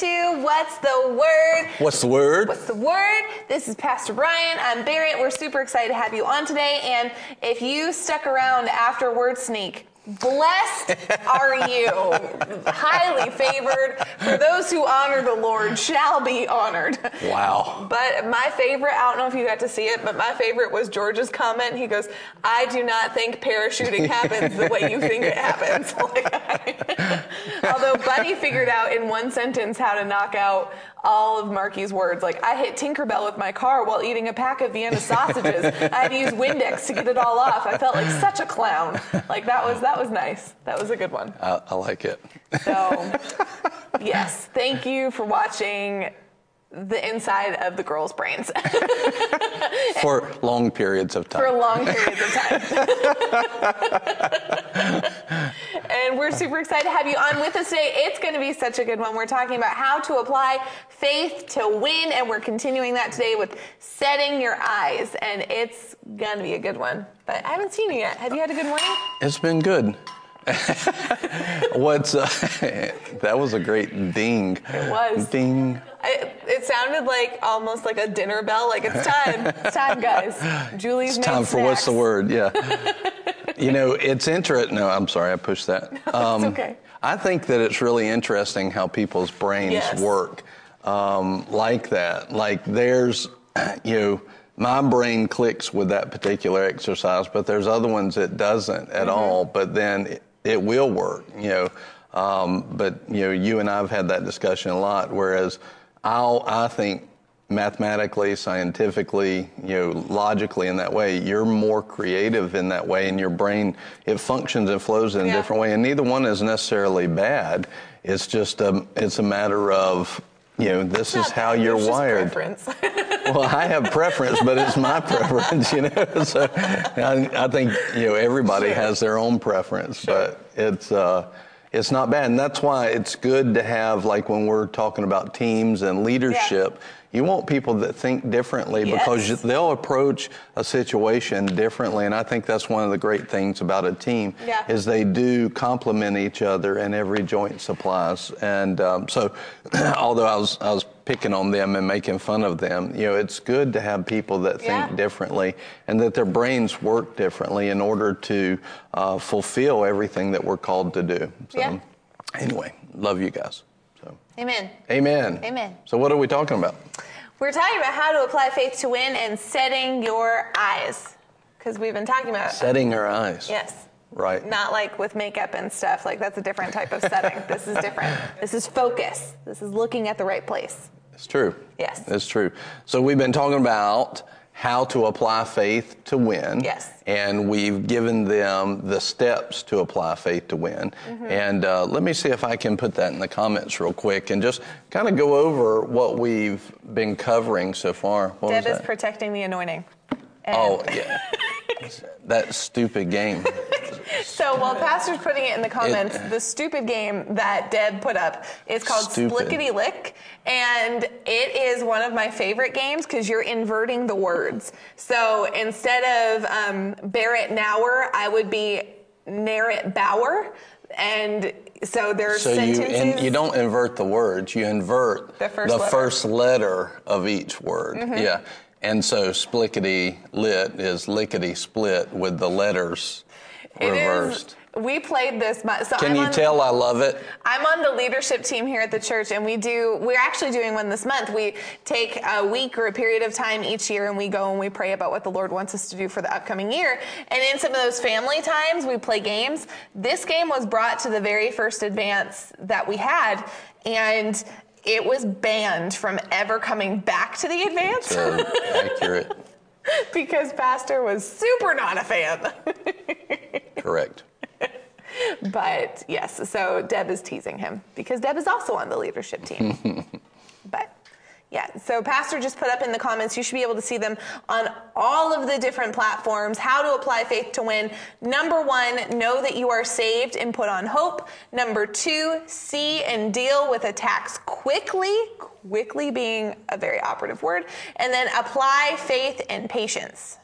To What's the Word? What's the word? What's the word? This is Pastor Brian. I'm Barrett. We're super excited to have you on today. And if you stuck around after Word Sneak, blessed are you. Highly favored. For those who honor the Lord shall be honored. Wow. But my favorite, I don't know if you got to see it, but my favorite was George's comment. He goes, I do not think parachuting happens the way you think it happens. Although Buddy figured out in one sentence how to knock out all of Marky's words. Like, I hit Tinkerbell with my car while eating a pack of Vienna sausages. I had to use Windex to get it all off. I felt like such a clown. Like, that was, that was nice. That was a good one. I, I like it. So, yes, thank you for watching the inside of the girls' brains For long periods of time. for long periods of time. and we're super excited to have you on with us today. It's going to be such a good one. We're talking about how to apply faith to win, and we're continuing that today with setting your eyes. And it's going to be a good one. But I haven't seen you yet. Have you had a good morning? It's been good. What's uh, that was a great ding. It was. Ding. I, it sounded like almost like a dinner bell. Like it's time. it's time, guys. Julie's It's time for what's the word? Yeah. you know, it's interesting. No, I'm sorry, I pushed that. Um, okay. I think that it's really interesting how people's brains Yes. work um, like that. Like there's, you know, my brain clicks with that particular exercise, but there's other ones it doesn't at all. But then it, will work, you know. Um, but you know, you and I've had that discussion a lot. Whereas I'll, I think mathematically, scientifically, you know, logically in that way, you're more creative in that way and your brain, it functions and flows in a different way. And neither one is necessarily bad. It's just a, it's a matter of, you know, this is how you're wired. preference. Well, I have preference, but it's my preference, you know. So I, I think you know everybody has their own preference, but it's uh, it's not bad, and that's why it's good to have like when we're talking about teams and leadership. You want people that think differently because they'll approach a situation differently, and I think that's one of the great things about a team Yeah. is they do complement each other, and every joint supplies. And um, so, although I was I was picking on them and making fun of them, you know, it's good to have people that think Yeah. differently and that their brains work differently in order to uh, fulfill everything that we're called to do. So, Yeah. anyway, love you guys. Amen. amen. Amen. So, what are we talking about? We're talking about how to apply faith to win and setting your eyes. Because we've been talking about Setting our eyes. Yes. Right. Not like with makeup and stuff. Like that's a different type of setting. this is different. This is focus. This is looking at the right place. It's true. Yes. It's true. So we've been talking about how to apply faith to win. Yes. And we've given them the steps to apply faith to win. Mm-hmm. And uh, let me see if I can put that in the comments real quick and just kind of go over what we've been covering so far. What Deb is that? protecting the anointing. And oh, yeah. that stupid game. So while Pastor's putting it in the comments, the stupid game that Deb put up is called Stupid. Splickety Lick. And it is one of my favorite games because you're inverting the words. So instead of um, Barrett Nower, I would be Narrett Bauer. And so there's So you in, you don't invert the words, you invert The first letter. Mm-hmm. first letter of each word. Yeah. And so splickety lit is lickety split with the letters It is- reversed. we played this. So Can I'm you on- tell I love it? I'm on the leadership team here at the church, and we do. We're actually doing one this month. We take a week or a period of time each year, and we go and we pray about what the Lord wants us to do for the upcoming year. And in some of those family times, we play games. This game was brought to the very first advance that we had, and it was banned from ever coming back to the advance So accurate. because Pastor was super not a fan. Correct. But yes, so Deb is teasing him because Deb is also on the leadership team. but yeah, so Pastor just put up in the comments, you should be able to see them on all of the different platforms, how to apply faith to win. Number one, know that you are saved and put on hope. Number two, see and deal with attacks quickly, quickly being a very operative word. And then apply faith and patience.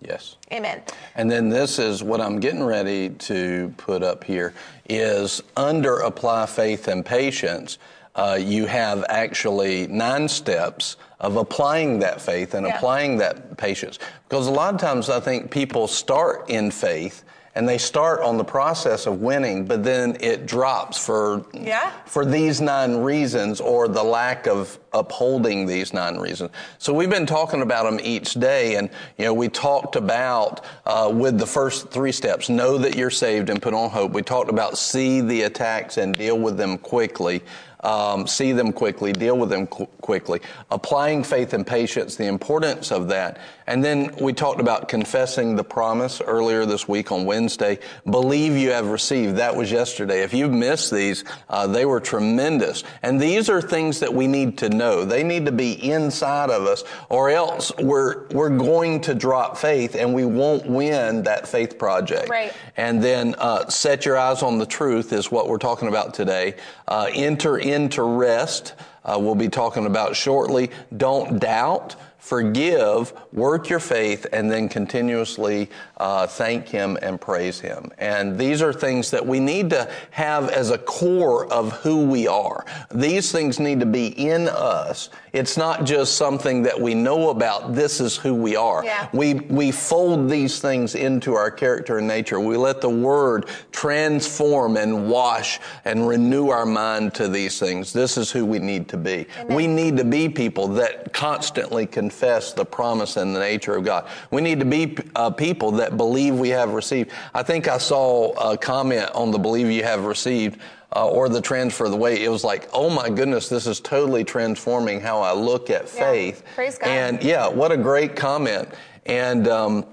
Yes. Amen. And then this is what I'm getting ready to put up here is under apply faith and patience. Uh, you have actually nine steps of applying that faith and Yeah. applying that patience. Because a lot of times I think people start in faith and they start on the process of winning, but then it drops for Yeah. for these nine reasons or the lack of upholding these nine reasons. So we've been talking about them each day, and you know we talked about uh, with the first three steps: know that you're saved and put on hope. We talked about see the attacks and deal with them quickly. Um, see them quickly, deal with them qu- quickly, applying faith and patience, the importance of that. And then we talked about confessing the promise earlier this week on Wednesday. Believe you have received. That was yesterday. If you've missed these, uh, they were tremendous. And these are things that we need to know. They need to be inside of us, or else we're we're going to drop faith and we won't win that faith project. Right. And then uh, set your eyes on the truth is what we're talking about today. Uh, enter into rest. Uh, we'll be talking about shortly. Don't doubt. Forgive, work your faith, and then continuously uh, thank Him and praise Him. And these are things that we need to have as a core of who we are. These things need to be in us. It's not just something that we know about. This is who we are. Yeah. We, we fold these things into our character and nature. We let the Word transform and wash and renew our mind to these things. This is who we need to be. We need to be people that constantly confess the promise and the nature of God. We need to be uh, people that believe we have received. I think I saw a comment on the believe you have received uh, or the transfer of the weight, it was like, oh my goodness, this is totally transforming how I look at Yeah. faith. Praise God. And yeah, what a great comment. And um,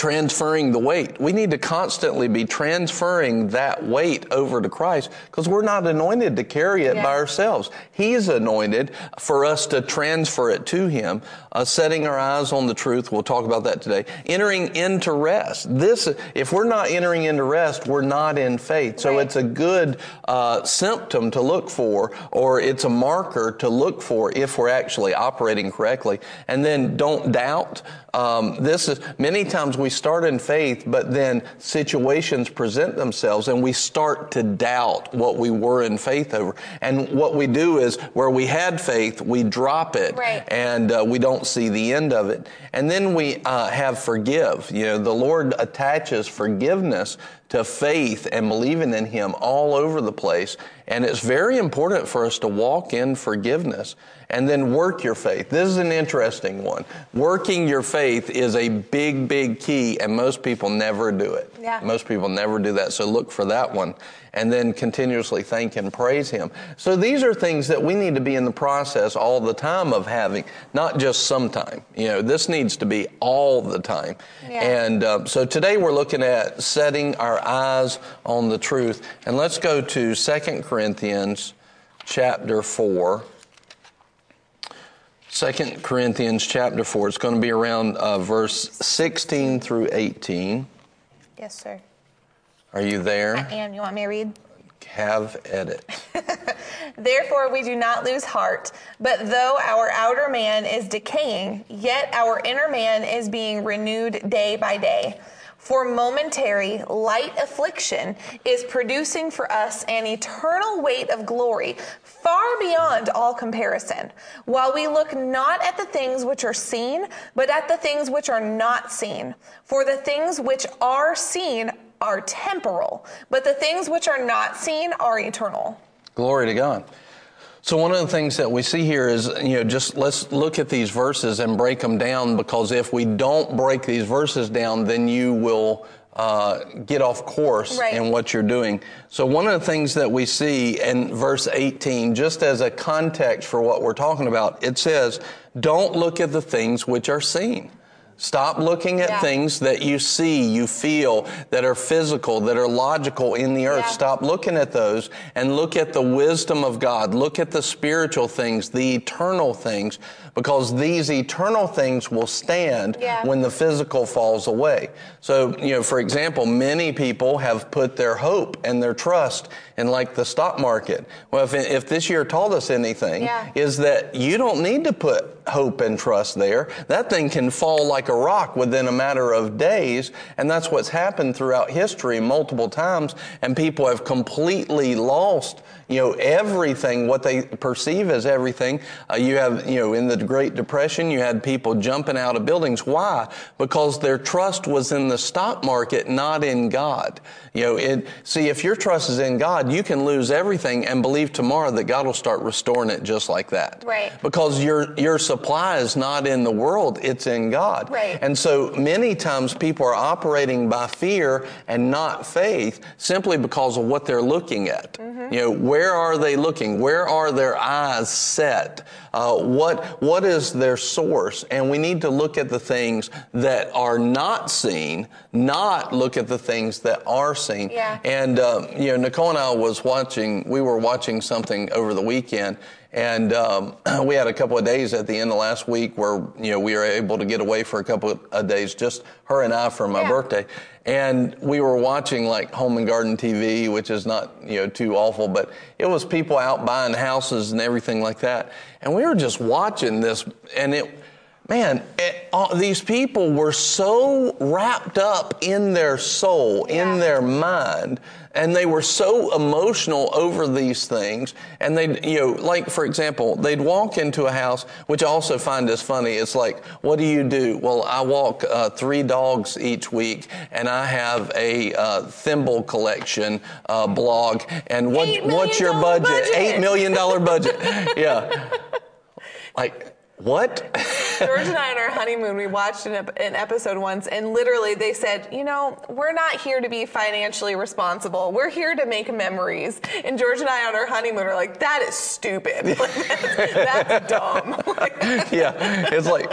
transferring the weight. We need to constantly be transferring that weight over to Christ because we're not anointed to carry it Yeah. by ourselves. He's anointed for us to transfer it to Him, uh, setting our eyes on the truth. We'll talk about that today. Entering into rest. This, if we're not entering into rest, we're not in faith. So Right. it's a good uh, symptom to look for, or it's a marker to look for if we're actually operating correctly. And then don't doubt. Um, this is many times we start in faith, but then situations present themselves and we start to doubt what we were in faith over. And what we do is where we had faith, we drop it Right. and uh, we don't see the end of it. And then we uh, have forgive. You know, the Lord attaches forgiveness to faith and believing in Him all over the place. And it's very important for us to walk in forgiveness and then work your faith. This is an interesting one. Working your faith is a big, big key, and most people never do it. Yeah. Most people never do that. So look for that one. And then continuously thank and praise Him. So these are things that we need to be in the process all the time of having, not just sometime. You know, this needs to be all the time. Yeah. And uh, so today we're looking at setting our eyes on the truth. And let's go to 2 Corinthians chapter 4. 2 Corinthians chapter 4. It's going to be around uh, verse 16 through 18. Yes, sir. Are you there? And you want me to read? Have at it. Therefore, we do not lose heart, but though our outer man is decaying, yet our inner man is being renewed day by day. For momentary, light affliction is producing for us an eternal weight of glory far beyond all comparison, while we look not at the things which are seen, but at the things which are not seen. For the things which are seen are temporal, but the things which are not seen are eternal. Glory to God. So one of the things that we see here is, you know, just let's look at these verses and break them down because if we don't break these verses down, then you will uh, get off course Right. in what you're doing. So one of the things that we see in verse 18, just as a context for what we're talking about, it says, don't look at the things which are seen. Stop looking at Yeah. things that you see, you feel, that are physical, that are logical in the earth. Yeah. Stop looking at those and look at the wisdom of God. Look at the spiritual things, the eternal things, because these eternal things will stand Yeah. when the physical falls away. So, you know, for example, many people have put their hope and their trust in like the stock market. Well, if, if this year taught us anything, Yeah. is that you don't need to put hope and trust there. That thing can fall like a rock within a matter of days. And that's what's happened throughout history multiple times. And people have completely lost, you know, everything, what they perceive as everything. Uh, you have, you know, in the Great Depression, you had people jumping out of buildings. Why? Because their trust was in the stock market, not in God. You know, it, see, if your trust is in God, you can lose everything and believe tomorrow that God will start restoring it just like that. Right. Because your, your supply is not in the world, it's in God. Right. And so many times people are operating by fear and not faith simply because of what they're looking at. Mm-hmm. You know, where are they looking? Where are their eyes set? Uh, what, what is their source? And we need to look at the things that are not seen, not look at the things that are seen. Yeah. And, um, you know, Nicole and I was watching, we were watching something over the weekend and um, we had a couple of days at the end of last week where, you know, we were able to get away for a couple of days, just her and I for my Yeah. birthday. And we were watching like home and garden TV, which is not, you know, too awful, but it was people out buying houses and everything like that. And we were just watching this and it, man, it, uh, these people were so wrapped up in their soul, Yeah. in their mind, and they were so emotional over these things. And they, you know, like for example, they'd walk into a house, which I also find is funny. It's like, what do you do? Well, I walk uh, three dogs each week, and I have a uh, thimble collection uh, blog. And what, what's your budget? budget. Eight million dollar budget. yeah. Like what? George and I on our honeymoon, we watched an, ep- an episode once, and literally they said, you know, we're not here to be financially responsible. We're here to make memories. And George and I on our honeymoon are like, that is stupid. Like, that's, that's dumb. Like, yeah, it's like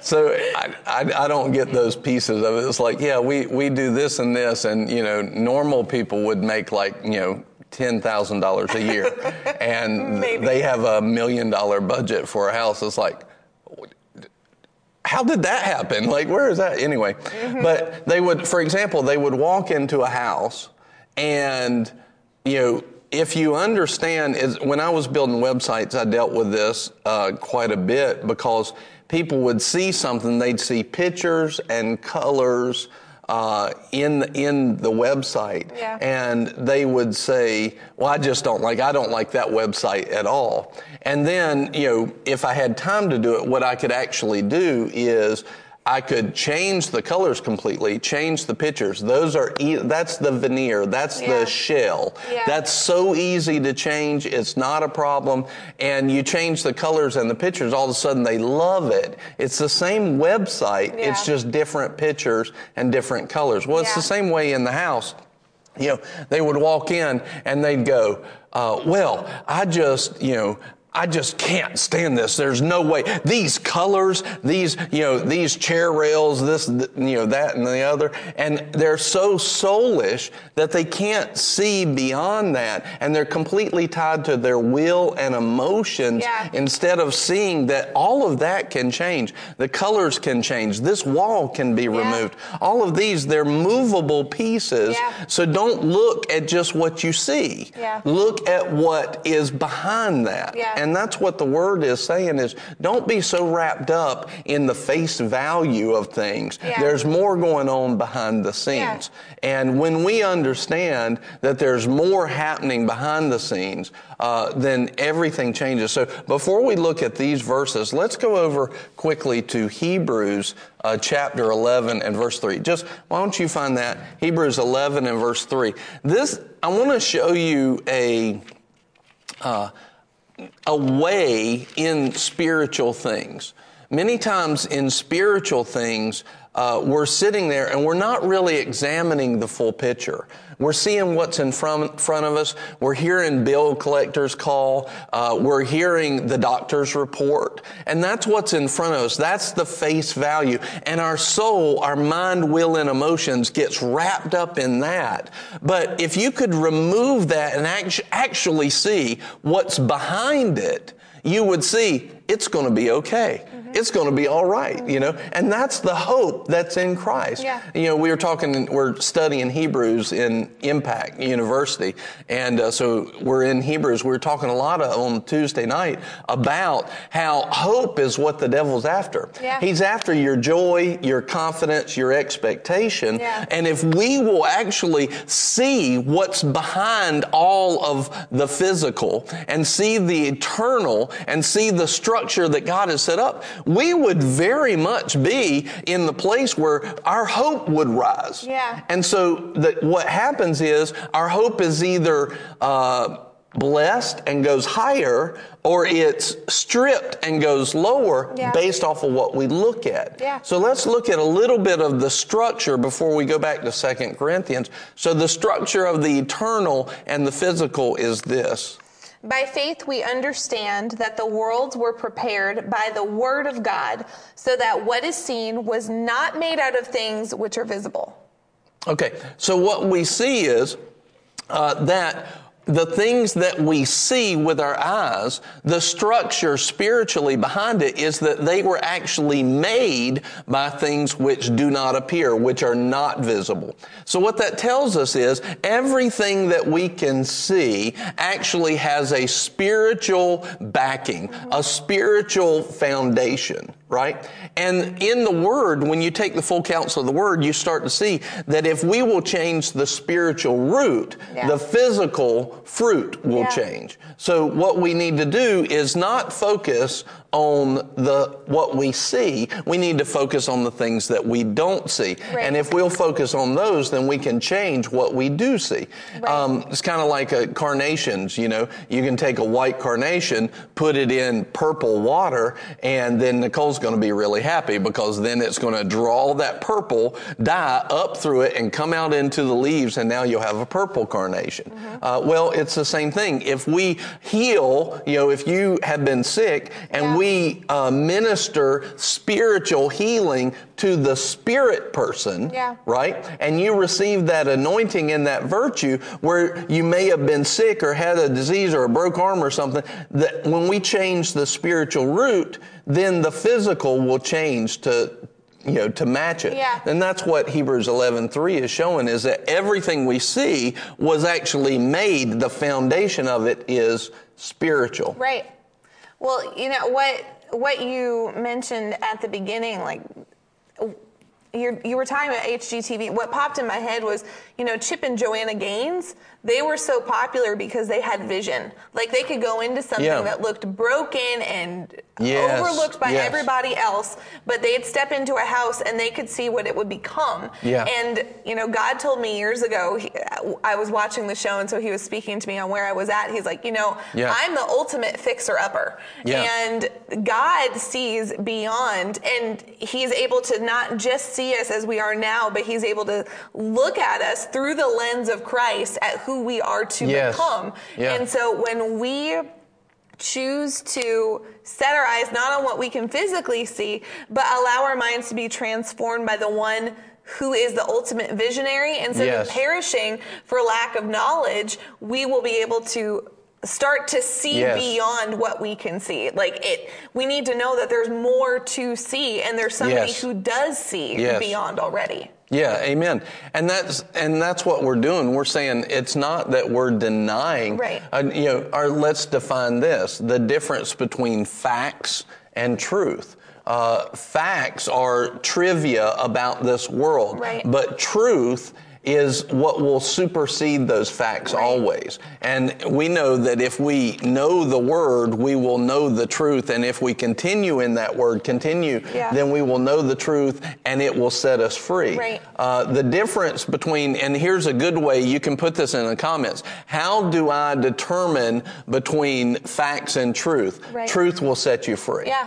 so. I, I, I don't get those pieces of it. It's like yeah, we we do this and this, and you know, normal people would make like you know. Ten thousand dollars a year, and Maybe. they have a million dollar budget for a house. It's like, how did that happen? Like, where is that anyway? But they would, for example, they would walk into a house, and you know, if you understand, is when I was building websites, I dealt with this uh, quite a bit because people would see something, they'd see pictures and colors. Uh, in in the website, Yeah. and they would say, "Well, I just don't like. I don't like that website at all." And then, you know, if I had time to do it, what I could actually do is I could change the colors completely, change the pictures. Those are e- that's the veneer, that's Yeah. the shell. Yeah. That's so easy to change. It's not a problem. And you change the colors and the pictures, all of a sudden they love it. It's the same website. It's just different pictures and different colors. Well, it's Yeah. the same way in the house you know, they would walk in and they'd go, uh, well, I just, you know, I just can't stand this. There's no way. These colors, these, you know, these chair rails, this, you know, that and the other. And they're so soulish that they can't see beyond that. And they're completely tied to their will and emotions Yeah. instead of seeing that all of that can change. The colors can change. This wall can be removed. All of these, they're movable pieces. Yeah. So don't look at just what you see. Yeah. Look at what is behind that. Yeah. And that's what the word is saying is don't be so wrapped up in the face value of things. Yeah. There's more going on behind the scenes. And when we understand that there's more happening behind the scenes, uh, then everything changes. So before we look at these verses, let's go over quickly to Hebrews uh, chapter 11 and verse 3. Just why don't you find that? Hebrews 11 and verse 3. This, I want to show you a, uh, a way in spiritual things. Many times in spiritual things, uh, we're sitting there and we're not really examining the full picture. We're seeing what's in front, front of us. We're hearing bill collectors call. Uh, we're hearing the doctor's report. And that's what's in front of us. That's the face value. And our soul, our mind, will, and emotions gets wrapped up in that. But if you could remove that and act- actually see what's behind it, you would see it's going to be okay. It's going to be all right, you know? And that's the hope that's in Christ. Yeah. You know, we were talking, we're studying Hebrews in Impact University. And uh, so we're in Hebrews. We were talking a lot of, on Tuesday night about how hope is what the devil's after. Yeah. He's after your joy, your confidence, your expectation. Yeah. And if we will actually see what's behind all of the physical and see the eternal and see the structure that God has set up, we would very much be in the place where our hope would rise. Yeah. And so that what happens is our hope is either uh, blessed and goes higher, or it's stripped and goes lower Yeah. based off of what we look at. Yeah. So let's look at a little bit of the structure before we go back to Second Corinthians. So the structure of the eternal and the physical is this. By faith, we understand that the worlds were prepared by the word of God, so that what is seen was not made out of things which are visible. Okay, so what we see is uh, that the things that we see with our eyes, the structure spiritually behind it is that they were actually made by things which do not appear, which are not visible. So what that tells us is everything that we can see actually has a spiritual backing, a spiritual foundation right? And in the Word, when you take the full counsel of the Word, you start to see that if we will change the spiritual root, Yeah. the physical fruit will Yeah. change. So what we need to do is not focus on the what we see. We need to focus on the things that we don't see. Right. And if we'll focus on those, then we can change what we do see. Right. Um, it's kind of like a carnations, you know. You can take a white carnation, put it in purple water, and then Nicole's going to be really happy because then it's going to draw that purple dye up through it and come out into the leaves, and now you'll have a purple carnation. Mm-hmm. Uh, well, it's the same thing. If we heal, you know, if you have been sick and Yeah. we uh, minister spiritual healing to the spirit person, Yeah. right? And you receive that anointing and that virtue where you may have been sick or had a disease or a broke arm or something, that when we change the spiritual root, then the physical will change to you know to match it Yeah. and that's what hebrews 11.3 is showing is that everything we see was actually made the foundation of it is spiritual Right. Well, you know what what you mentioned at the beginning, like you're, you were talking about HGTV. What popped in my head was, you know, Chip and Joanna Gaines. They were so popular because they had vision. Like they could go into something Yeah. that looked broken and Yes, overlooked by yes. everybody else, but they'd step into a house and they could see what it would become. Yeah. And you know, God told me years ago. He, I was watching the show, and so He was speaking to me on where I was at. He's like, you know, Yeah. I'm the ultimate fixer upper. Yeah. And God sees beyond, and He's able to not just see us as we are now, but He's able to look at us through the lens of Christ at who we are to Yes. become. Yeah. And so when we choose to set our eyes not on what we can physically see, but allow our minds to be transformed by the one who is the ultimate visionary. Instead Yes. of perishing for lack of knowledge, we will be able to start to see Yes. beyond what we can see. Like it, we need to know that there's more to see, and there's somebody Yes. who does see Yes. beyond already. Yeah, amen. And that's and that's what we're doing. We're saying it's not that we're denying. Right. Uh, you know, or let's define this: the difference between facts and truth. Uh, facts are trivia about this world, Right. but truth is what will supersede those facts Right. always. And we know that if we know the word, we will know the truth. And if we continue in that word, continue, Yeah. then we will know the truth and it will set us free. Right. Uh, the difference between, and here's a good way, you can put this in the comments. How do I determine between facts and truth? Right. Truth will set you free. Yeah.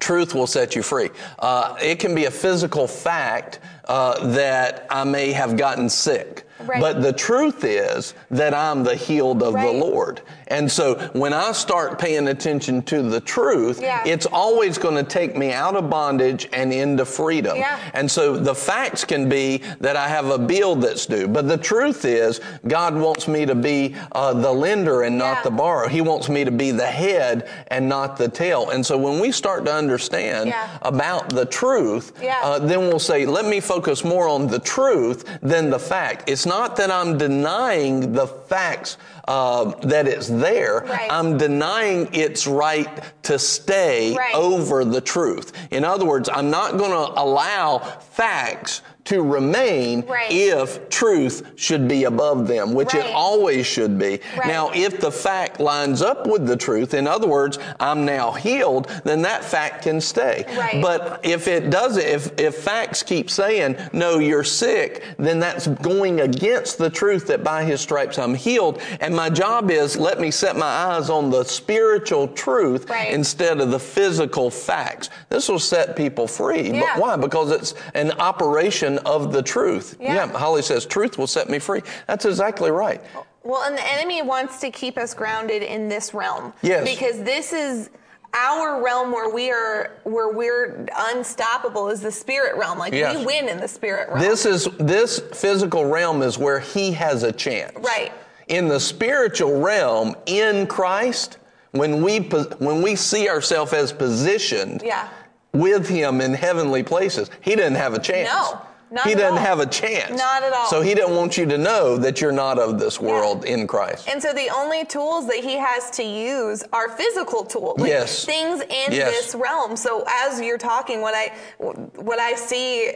Truth will set you free. Uh, it can be a physical fact uh, that I may have gotten sick. Right. But the truth is that I'm the healed of Right. the Lord. And so when I start paying attention to the truth, Yeah. it's always going to take me out of bondage and into freedom. Yeah. And so the facts can be that I have a bill that's due. But the truth is, God wants me to be uh, the lender and not Yeah. the borrower. He wants me to be the head and not the tail. And so when we start to understand about the truth, uh, then we'll say, let me focus more on the truth than the fact. It's not that I'm denying the facts uh, that it's there. Right. I'm denying its right to stay Right. over the truth. In other words, I'm not going to allow facts to remain Right. if truth should be above them, which Right. it always should be. Right. Now, if the fact lines up with the truth, in other words, I'm now healed, then that fact can stay. But if it doesn't, if, if facts keep saying, no, you're sick, then that's going against the truth that by his stripes I'm healed. And my job is let me set my eyes on the spiritual truth instead of the physical facts. This will set people free. Yeah. But why? Because it's an operation of the truth. Yeah. Holly says, truth will set me free. That's exactly right. Well, and the enemy wants to keep us grounded in this realm. Yes. Because this is our realm where we are where we're unstoppable is the spirit realm. Like Yes. we win in the spirit realm. This is this physical realm is where he has a chance. Right. In the spiritual realm in Christ, when we when we see ourselves as positioned Yeah. with him in heavenly places, he didn't have a chance. No, not he doesn't all. have a chance. Not at all. So he didn't want you to know that you're not of this world in Christ. And so the only tools that he has to use are physical tools, like Yes. things in Yes. this realm. So as you're talking, what I what I see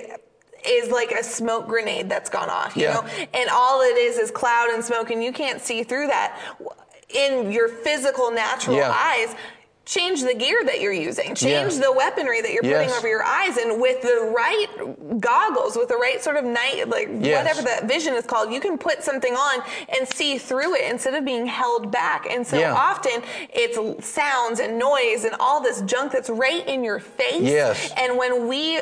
is like a smoke grenade that's gone off, you Yeah. know, and all it is is cloud and smoke, and you can't see through that in your physical, natural Yeah. eyes. Change the gear that you're using. Change the weaponry that you're putting over your eyes, and with the right goggles, with the right sort of night, like Yes. whatever that vision is called, you can put something on and see through it instead of being held back. And so Yeah. often it's sounds and noise and all this junk that's right in your face. Yes. And when we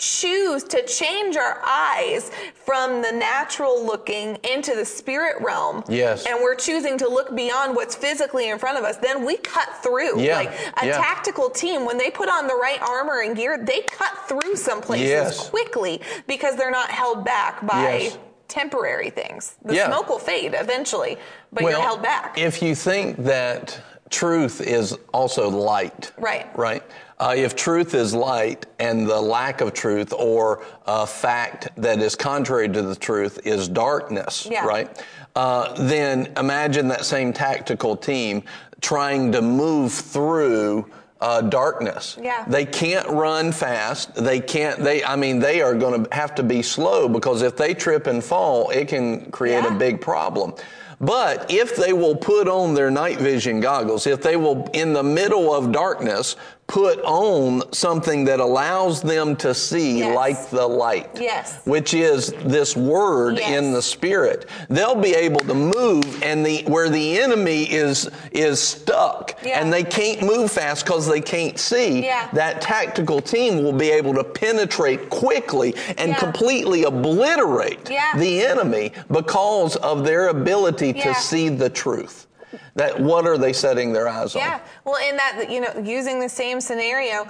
choose to change our eyes from the natural looking into the spirit realm Yes. and we're choosing to look beyond what's physically in front of us then we cut through Yeah. like a Yeah. tactical team when they put on the right armor and gear they cut through some places Yes. quickly because they're not held back by Yes. temporary things the Yeah. smoke will fade eventually but you're held back If you think that truth is also light, Right. Right. Uh, if truth is light and the lack of truth or a fact that is contrary to the truth is darkness, Yeah. right? Uh, then imagine that same tactical team trying to move through uh, darkness. Yeah. They can't run fast. They can't, they, I mean, they are going to have to be slow because if they trip and fall, it can create a big problem. But if they will put on their night vision goggles, if they will, in the middle of darkness, put on something that allows them to see Yes. like the light, Yes. which is this word Yes. in the spirit, they'll be able to move and the where the enemy is is stuck Yeah. and they can't move fast because they can't see. Yeah. That tactical team will be able to penetrate quickly and Yeah. completely obliterate the enemy because of their ability to see the truth. That what are they setting their eyes on? Yeah. Well, in that, you know, using the same scenario,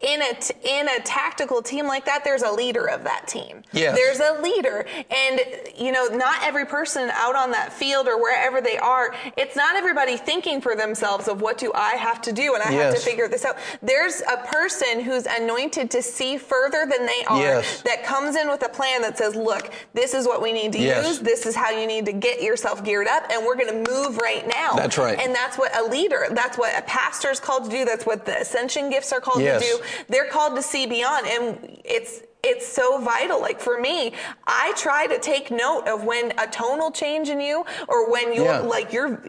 in a t- in a tactical team like that, there's a leader of that team. Yes. There's a leader, and you know, not every person out on that field or wherever they are, it's not everybody thinking for themselves of what do I have to do and I have to figure this out. There's a person who's anointed to see further than they are Yes. that comes in with a plan that says, "Look, this is what we need to Yes. use. This is how you need to get yourself geared up, and we're going to move right now." That's right. And that's what a leader, that's what a pastor is called to do. That's what the ascension gifts are called Yes. to do. They're called to see beyond. And it's, it's so vital. Like for me, I try to take note of when a tonal change in you or when you're Yeah. like you're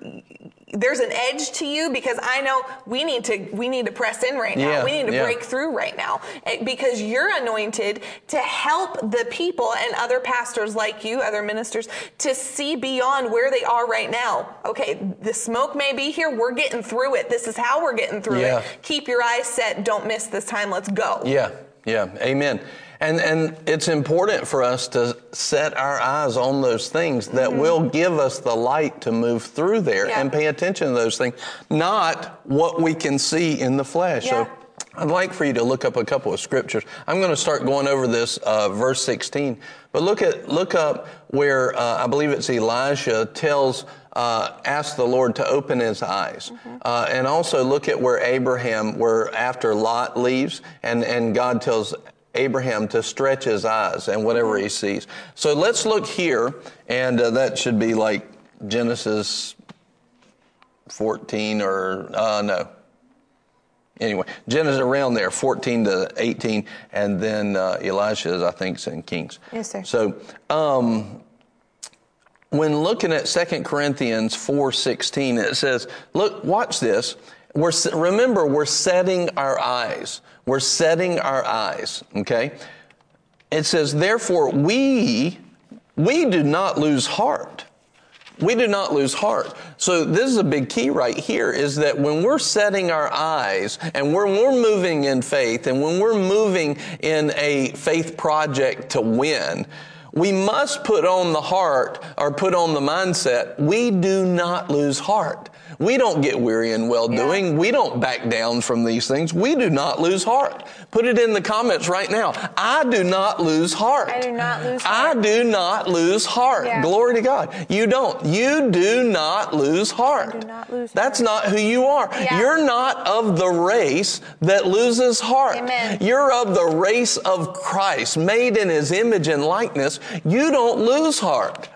there's an edge to you because I know we need to we need to press in right now. Yeah, we need to yeah. break through right now Eh, because you're anointed to help the people and other pastors like you, other ministers, to see beyond where they are right now. Okay, the smoke may be here. We're getting through it. This is how we're getting through Yeah. it. Keep your eyes set. Don't miss this time. Let's go. Yeah, yeah, amen. And, and it's important for us to set our eyes on those things that will give us the light to move through there Mm-hmm. Yeah. and pay attention to those things, not what we can see in the flesh. Yeah. So I'd like for you to look up a couple of scriptures. I'm going to start going over this uh, verse 16, but look at look up where uh, I believe it's Elijah tells uh, asks the Lord to open his eyes, uh, and also look at where Abraham, where after Lot leaves, and and God tells. Abraham to stretch his eyes and whatever he sees. So let's look here, and uh, that should be like Genesis 14 or uh, no, anyway, Genesis around there, 14 to 18, and then uh, Elisha is, I think, is in Kings. Yes, sir. So, um, when looking at 2 Corinthians 4:16, it says, "Look, watch this. We're remember we're setting our eyes. We're setting our eyes. Okay. It says, therefore we we do not lose heart." We do not lose heart. So this is a big key right here is that when we're setting our eyes and when we're moving in faith and when we're moving in a faith project to win, we must put on the heart or put on the mindset, we do not lose heart. We don't get weary in well doing. We don't back down from these things. We do not lose heart. Put it in the comments right now. I do not lose heart. I do not lose heart. I heart. do not lose heart. Yeah. Glory to God. You don't. You do not lose heart. I do not lose That's not who you are. Yeah. You're not of the race that loses heart. Amen. You're of the race of Christ, made in his image and likeness. You don't lose heart.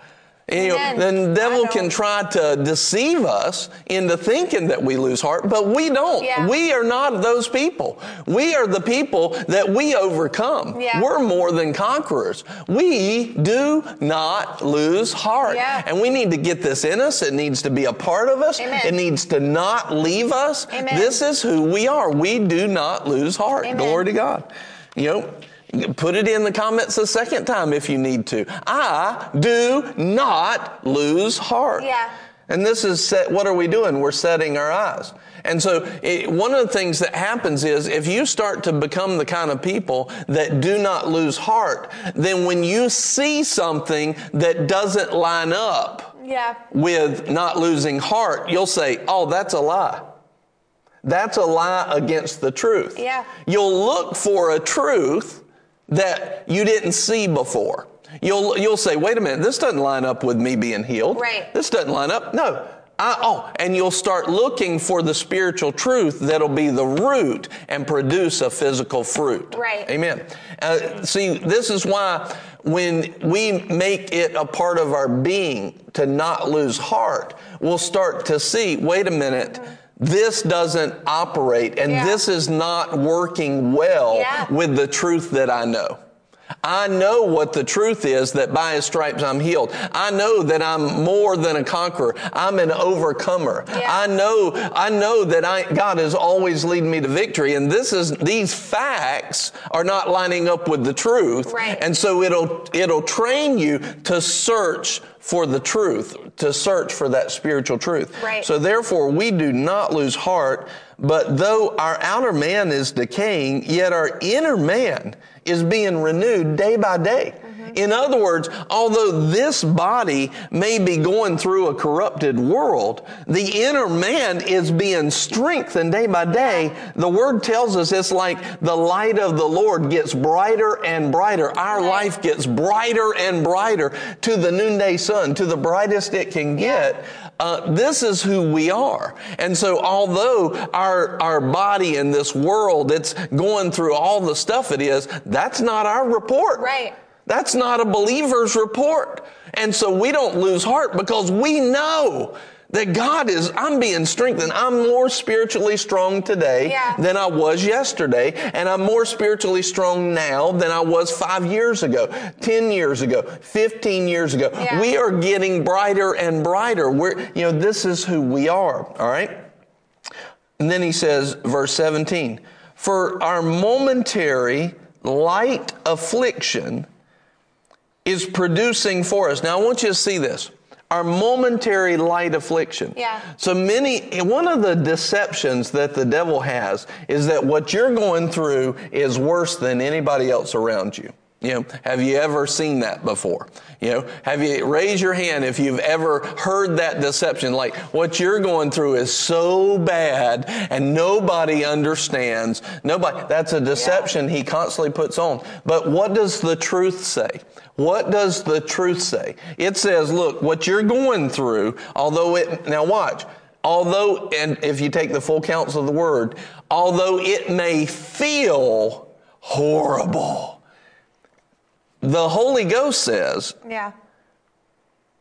You know, Amen. the devil can try to deceive us into thinking that we lose heart, but we don't. Yeah. We are not those people. We are the people that we overcome. Yeah. We're more than conquerors. We do not lose heart. Yeah. And we need to get this in us. It needs to be a part of us. Amen. It needs to not leave us. Amen. This is who we are. We do not lose heart. Amen. Glory to God. You know, put it in the comments a second time if you need to. I do not lose heart. Yeah. And this is set, what are we doing? We're setting our eyes. And so it, one of the things that happens is if you start to become the kind of people that do not lose heart, then when you see something that doesn't line up Yeah. with not losing heart, you'll say, oh, that's a lie. That's a lie against the truth. Yeah. You'll look for a truth that you didn't see before. You'll, you'll say, wait a minute, this doesn't line up with me being healed. Right. This doesn't line up. No. I, oh, and you'll start looking for the spiritual truth that'll be the root and produce a physical fruit. Right. Amen. Uh, see, this is why when we make it a part of our being to not lose heart, we'll start to see, wait a minute, this doesn't operate and Yeah. this is not working well Yeah. with the truth that I know. I know what the truth is that by his stripes I'm healed. I know that I'm more than a conqueror. I'm an overcomer. Yeah. I know, I know that I, God is always leading me to victory. And this is, these facts are not lining up with the truth. Right. And so it'll, it'll train you to search for the truth, to search for that spiritual truth. Right. So therefore we do not lose heart, but though our outer man is decaying, yet our inner man is being renewed day by day. In other words, although this body may be going through a corrupted world, the inner man is being strengthened day by day. The word tells us it's like the light of the Lord gets brighter and brighter. Our life gets brighter and brighter to the noonday sun, to the brightest it can get. Uh, this is who we are. And so although our, our body in this world, it's going through all the stuff it is, that's not our report. Right. That's not a believer's report. And so we don't lose heart because we know that God is, I'm being strengthened. I'm more spiritually strong today Yeah. than I was yesterday. And I'm more spiritually strong now than I was five years ago, 10 years ago, 15 years ago. Yeah. We are getting brighter and brighter. We're, you know, this is who we are. All right. And then he says, verse 17, for our momentary light affliction is producing for us. Now I want you to see this. Our momentary light affliction. Yeah. So many, one of the deceptions that the devil has is that what you're going through is worse than anybody else around you. You know, have you ever seen that before? You know, have you raise your hand if you've ever heard that deception? Like what you're going through is so bad and nobody understands. Nobody, that's a deception he constantly puts on. But what does the truth say? What does the truth say? It says, look, what you're going through, although it, now watch, although, and if you take the full counsel of the word, although it may feel horrible, the Holy Ghost says Yeah.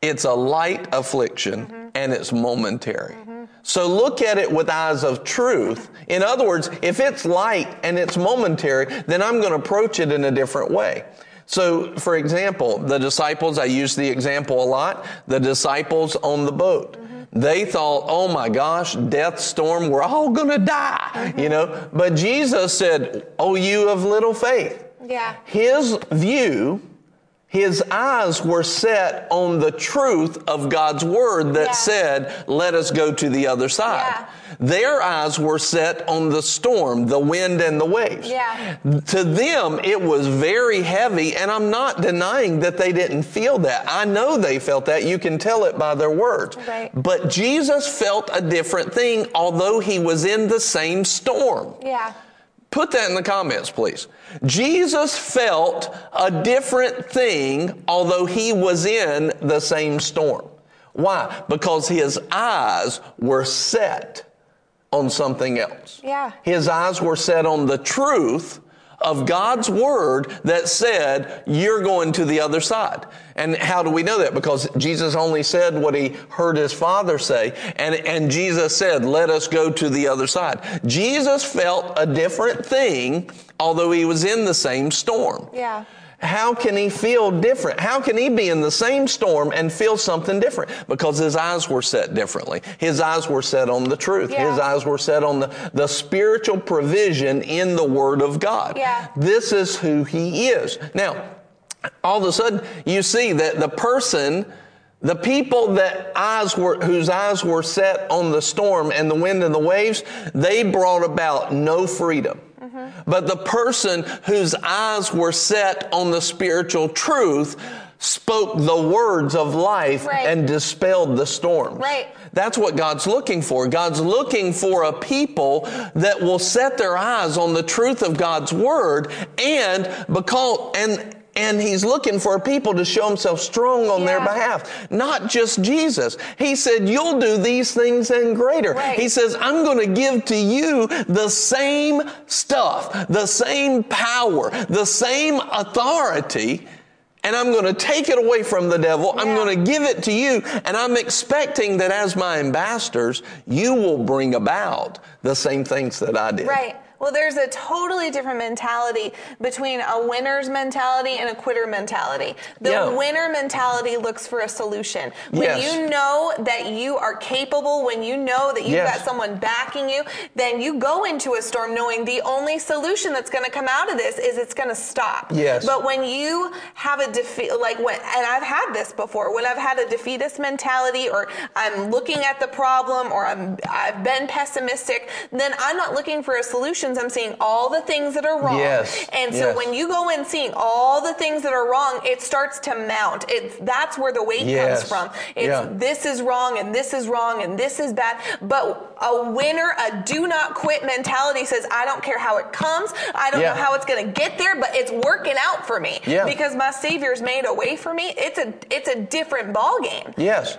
it's a light affliction and it's momentary. So look at it with eyes of truth. In other words, if it's light and it's momentary, then I'm going to approach it in a different way. So, for example, the disciples, I use the example a lot, the disciples on the boat. They thought, oh my gosh, death storm, we're all going to die, you know. But Jesus said, oh, you of little faith. Yeah. His view, his eyes were set on the truth of God's word that Yeah. said, let us go to the other side. Yeah. Their eyes were set on the storm, the wind and the waves. Yeah. To them, it was very heavy, and I'm not denying that they didn't feel that. I know they felt that. You can tell it by their words. Right. But Jesus felt a different thing, although he was in the same storm. Yeah. Put that in the comments, please. Jesus felt a different thing, although he was in the same storm. Why? Because his eyes were set on something else. Yeah. His eyes were set on the truth of God's word that said, you're going to the other side. And how do we know that? Because Jesus only said what he heard his father say. And, and Jesus said, let us go to the other side. Jesus felt a different thing, although he was in the same storm. Yeah. How can he feel different? How can he be in the same storm and feel something different? Because his eyes were set differently. His eyes were set on the truth. Yeah. His eyes were set on the, the spiritual provision in the Word of God. Yeah. This is who he is. Now, all of a sudden, you see that the person, the people that eyes were, whose eyes were set on the storm and the wind and the waves, they brought about no freedom. Mm-hmm. But the person whose eyes were set on the spiritual truth spoke the words of life Right. and dispelled the storms. Right. That's what God's looking for. God's looking for a people that will set their eyes on the truth of God's word and because and and he's looking for people to show himself strong on their behalf. Not just Jesus. He said, You'll do these things and greater. Right. He says, I'm going to give to you the same stuff, the same power, the same authority. And I'm going to take it away from the devil. I'm going to give it to you. And I'm expecting that as my ambassadors, you will bring about the same things that I did. Right. Well, there's a totally different mentality between a winner's mentality and a quitter mentality. The Yeah. winner mentality looks for a solution. When Yes. you know that you are capable, when you know that you've Yes. got someone backing you, then you go into a storm knowing the only solution that's going to come out of this is it's going to stop. Yes. But when you have a defeat, like when, and I've had this before, when I've had a defeatist mentality or I'm looking at the problem or I'm, I've been pessimistic, then I'm not looking for a I'm seeing all the things that are wrong. Yes. And so Yes. when you go in seeing all the things that are wrong, it starts to mount. It's, that's where the weight Yes. comes from. It's Yeah. this is wrong and this is wrong and this is bad. But a winner, a do not quit mentality says, I don't care how it comes. I don't Yeah. know how it's going to get there, but it's working out for me Yeah. because my Savior's made a way for me. It's a it's a different ball game. Yes.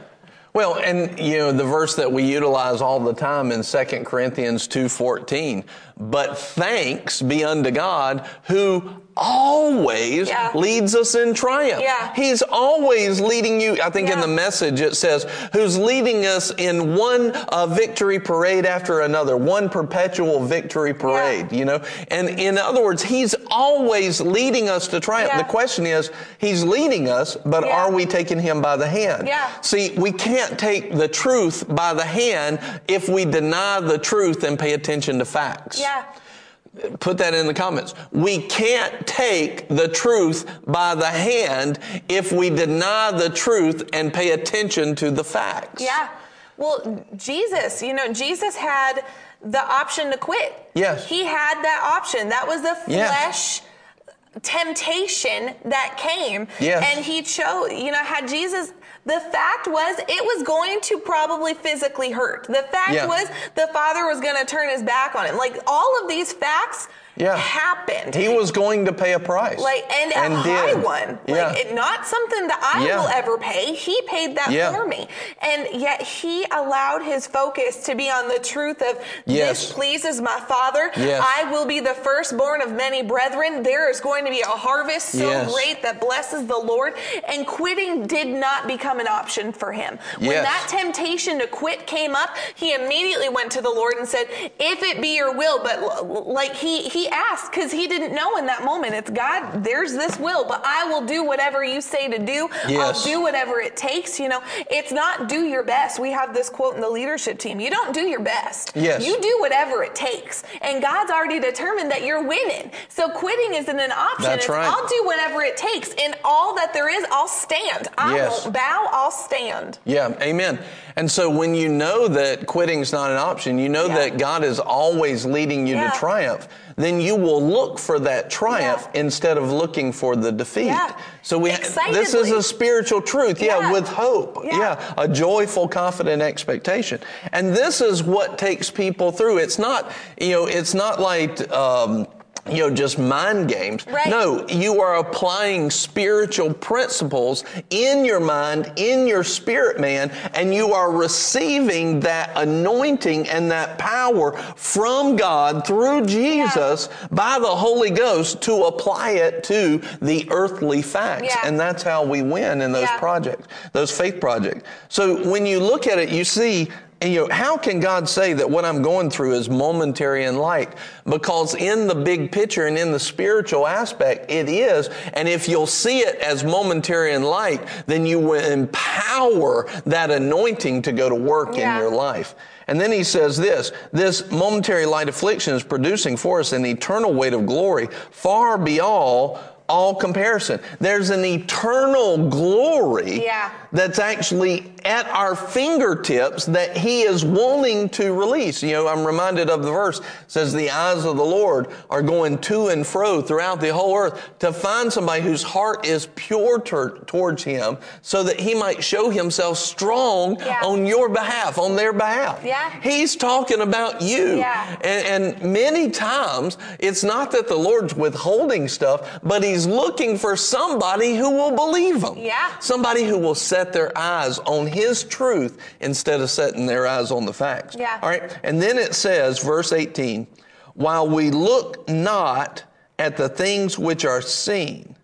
Well, and you know the verse that we utilize all the time in 2 Corinthians 2:14, but thanks be unto God who always Yeah. leads us in triumph. Yeah. He's always leading you. I think in the message it says who's leading us in one uh, victory parade after another, one perpetual victory parade, you know? And in other words, he's always leading us to triumph. Yeah. The question is, he's leading us, but Yeah. are we taking him by the hand? Yeah. See, we can't take the truth by the hand if we deny the truth and pay attention to facts. Yeah. Put that in the comments. We can't take the truth by the hand if we deny the truth and pay attention to the facts. Yeah. Well, Jesus, you know, Jesus had the option to quit. Yes. He had that option. That was the Yes. flesh temptation that came. Yes. And he chose, you know, had Jesus. The fact was, it was going to probably physically hurt. The fact Yeah. was, the father was going to turn his back on him. Like all of these facts Yeah. happened. He was going to pay a price. Like and, a and high did. one. Yeah. Like it, not something that I Yeah. will ever pay. He paid that Yeah. for me. And yet he allowed his focus to be on the truth of Yes. this pleases my father. Yes. I will be the firstborn of many brethren. There is going to be a harvest so Yes. great that blesses the Lord. And quitting did not become an option for him. When that temptation to quit came up, he immediately went to the Lord and said, "If it be your will," but like he he asked because he didn't know in that moment. It's God. There's this will, but I will do whatever you say to do. I'll do whatever it takes. You know, it's not do your best. We have this quote in the leadership team: "You don't do your best. Yes. You do whatever it takes." And God's already determined that you're winning. So quitting isn't an option. That's It's, right. I'll do whatever it takes. In all that there is, I'll stand. I Yes. won't bow. I'll stand. Yeah, amen. And so when you know that quitting's not an option, you know Yeah. that God is always leading you Yeah. to triumph, then you will look for that triumph Yeah. instead of looking for the defeat. So we this is a spiritual truth. Yeah, with hope. Yeah. yeah, a joyful confident expectation. And this is what takes people through. It's not, you know, it's not like um you know, just mind games. Right. No, you are applying spiritual principles in your mind, in your spirit man, and you are receiving that anointing and that power from God through Jesus by the Holy Ghost to apply it to the earthly facts. Yeah. And that's how we win in those Yeah. projects, those faith projects. So when you look at it, you see and you know, how can God say that what I'm going through is momentary and light? Because in the big picture and in the spiritual aspect, it is. And if you'll see it as momentary and light, then you will empower that anointing to go to work Yeah. in your life. And then he says this, this momentary light affliction is producing for us an eternal weight of glory far beyond all comparison. There's an eternal glory Yeah. That's actually at our fingertips that he is wanting to release. You know, I'm reminded of the verse says the eyes of the Lord are going to and fro throughout the whole earth to find somebody whose heart is pure tur- towards him so that he might show himself strong Yeah. on your behalf, on their behalf. Yeah. He's talking about you. Yeah. And, and many times it's not that the Lord's withholding stuff, but he's looking for somebody who will believe him. Yeah. Somebody who will set their eyes on his truth instead of setting their eyes on the facts. Yeah. All right. And then it says, verse 18, while we look not at the things which are seen,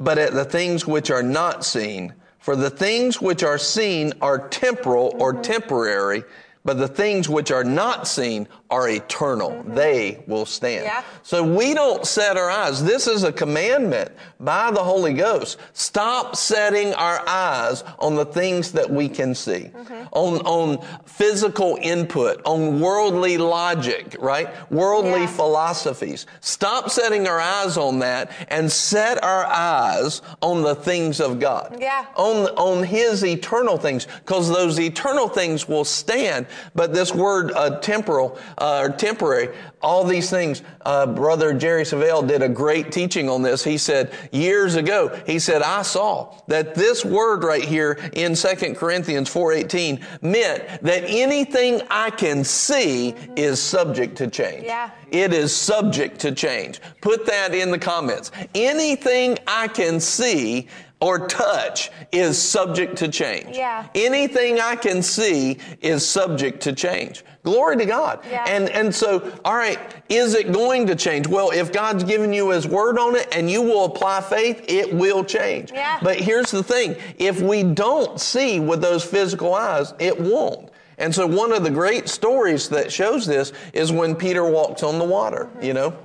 but at the things which are not seen. For the things which are seen are temporal or mm-hmm. temporary, but the things which are not seen are eternal. They will stand. Yeah. So we don't set our eyes. This is a commandment by the Holy Ghost. Stop setting our eyes on the things that we can see, on, on physical input, on worldly logic, right? Worldly Yeah. philosophies. Stop setting our eyes on that and set our eyes on the things of God. Yeah. On, on His eternal things, because those eternal things will stand. But this word uh, temporal uh, or temporary, all these things, uh, Brother Jerry Savelle did a great teaching on this. He said years ago, he said, I saw that this word right here in 2 Corinthians 4.18 meant that anything I can see is subject to change. Yeah. It is subject to change. Put that in the comments. Anything I can see or touch is subject to change. Yeah. Anything I can see is subject to change. Glory to God. Yeah. And and so, all right, is it going to change? Well, if God's given you his word on it and you will apply faith, it will change. Yeah. But here's the thing, if we don't see with those physical eyes, it won't. And so one of the great stories that shows this is when Peter walks on the water, you know.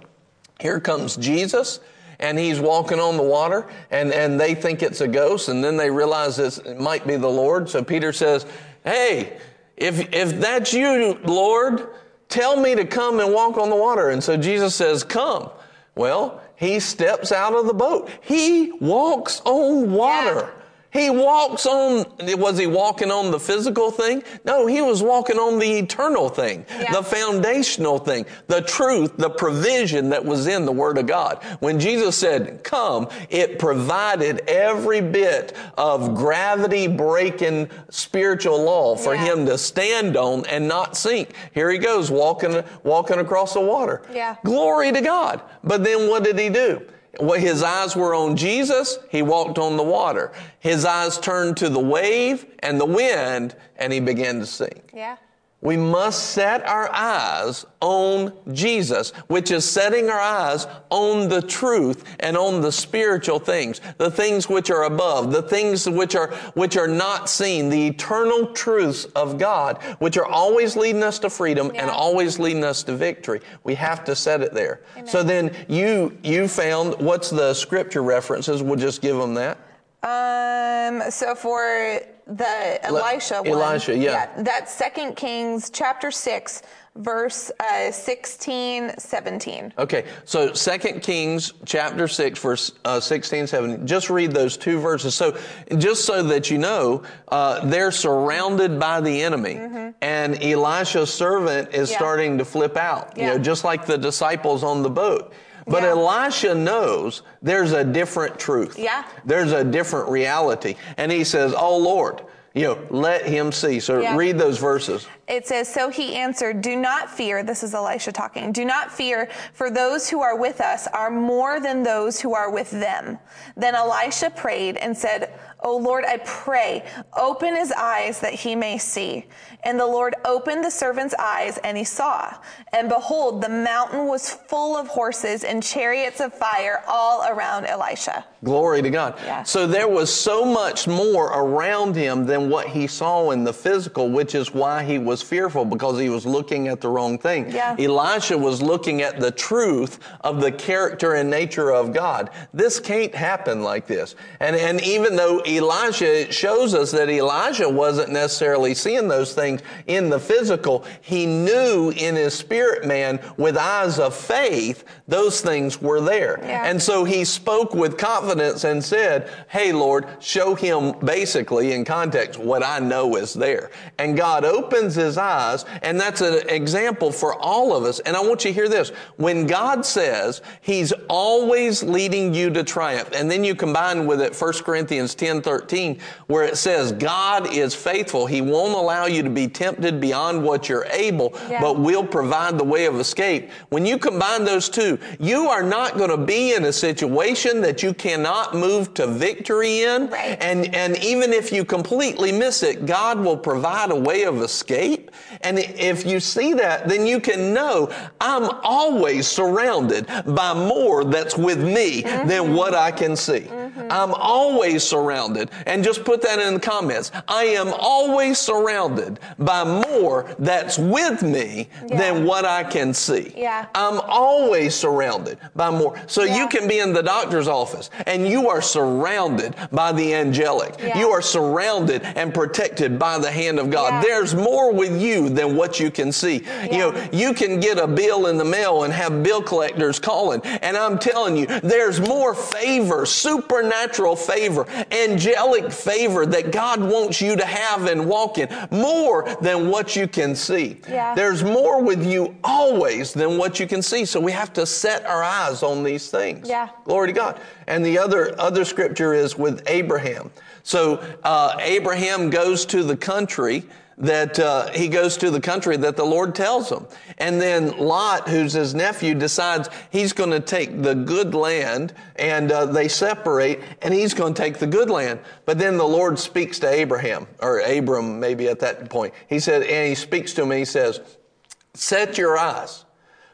Here comes Jesus and he's walking on the water and, and they think it's a ghost and then they realize it's, it might be the Lord. So Peter says, Hey, if, if that's you, Lord, Tell me to come and walk on the water. And so Jesus says, Come. Well, he steps out of the boat. He walks on water. He walks on, was he walking on the physical thing? No, he was walking on the eternal thing, Yeah. the foundational thing, the truth, the provision that was in the Word of God. When Jesus said, come, it provided every bit of gravity breaking spiritual law for Yeah. him to stand on and not sink. Here he goes, walking, walking across the water. Yeah. Glory to God. But then what did he do? His eyes were on Jesus, he walked on the water. His eyes turned to the wave and the wind, and he began to sink. Yeah. We must set our eyes on Jesus, which is setting our eyes on the truth and on the spiritual things, the things which are above, the things which are, which are not seen, the eternal truths of God, which are always leading us to freedom and always leading us to victory. We have to set it there. So then you, you found, what's the scripture references? We'll just give them that. Um. So for the Elisha one, Elisha, yeah. that's Second Kings chapter six, verse uh, 16, 17. Okay, so 2 Kings chapter 6, verse uh, 16, 17. Just read those two verses. So, just so that you know, uh, they're surrounded by the enemy, and Elisha's servant is Mm-hmm. Yeah. starting to flip out, you Yeah. know, just like the disciples on the boat. But Yeah. Elisha knows there's a different truth. Yeah. There's a different reality. And he says, Oh Lord, you know, let him see. So Yeah. read those verses. It says, So he answered, Do not fear. This is Elisha talking. Do not fear, for those who are with us are more than those who are with them. Then Elisha prayed and said, O Lord, I pray, open his eyes that he may see. And the Lord opened the servant's eyes, and he saw. And behold, the mountain was full of horses and chariots of fire all around Elisha. Glory to God. Yeah. So there was so much more around him than what he saw in the physical, which is why he was fearful because he was looking at the wrong thing. Yeah. Elisha was looking at the truth of the character and nature of God. This can't happen like this. And, and even though Elijah it shows us that Elijah wasn't necessarily seeing those things in the physical, he knew in his spirit man with eyes of faith, those things were there. Yeah. And so he spoke with confidence and said, Hey, Lord, show him basically in context what I know is there. And God opens his eyes, and that's an example for all of us. And I want you to hear this. When God says he's always leading you to triumph, and then you combine with it 1 Corinthians 10 13, where it says, God is faithful. He won't allow you to be tempted beyond what you're able, Yeah. but will provide the way of escape. When you combine those two, you are not going to be in a situation that you cannot move to victory in. Right. And, and even if you completely miss it, God will provide a way of escape. And if you see that, then you can know I'm always surrounded by more that's with me mm-hmm. than what I can see. Mm-hmm. I'm always surrounded. And just put that in the comments. I am always surrounded by more that's with me than what I can see. Yeah. I'm always surrounded by more. So Yeah. you can be in the doctor's office and you are surrounded by the angelic. Yeah. You are surrounded and protected by the hand of God. Yeah. There's more with you than what you can see. You know, you can get a bill in the mail and have bill collectors calling. And I'm telling you, there's more favor, supernatural favor, angelic favor that God wants you to have and walk in, more than what you can see. Yeah. There's more with you always than what you can see. So we have to set our eyes on these things. Yeah. Glory to God. And the other other scripture is with Abraham. So uh, Abraham goes to the country that uh, he goes to the country that the Lord tells him, and then Lot, who's his nephew, decides he's going to take the good land, and uh, they separate, and he's going to take the good land. But then the Lord speaks to Abraham, or Abram, maybe at that point. He said, and he speaks to him, and he says, "Set your eyes."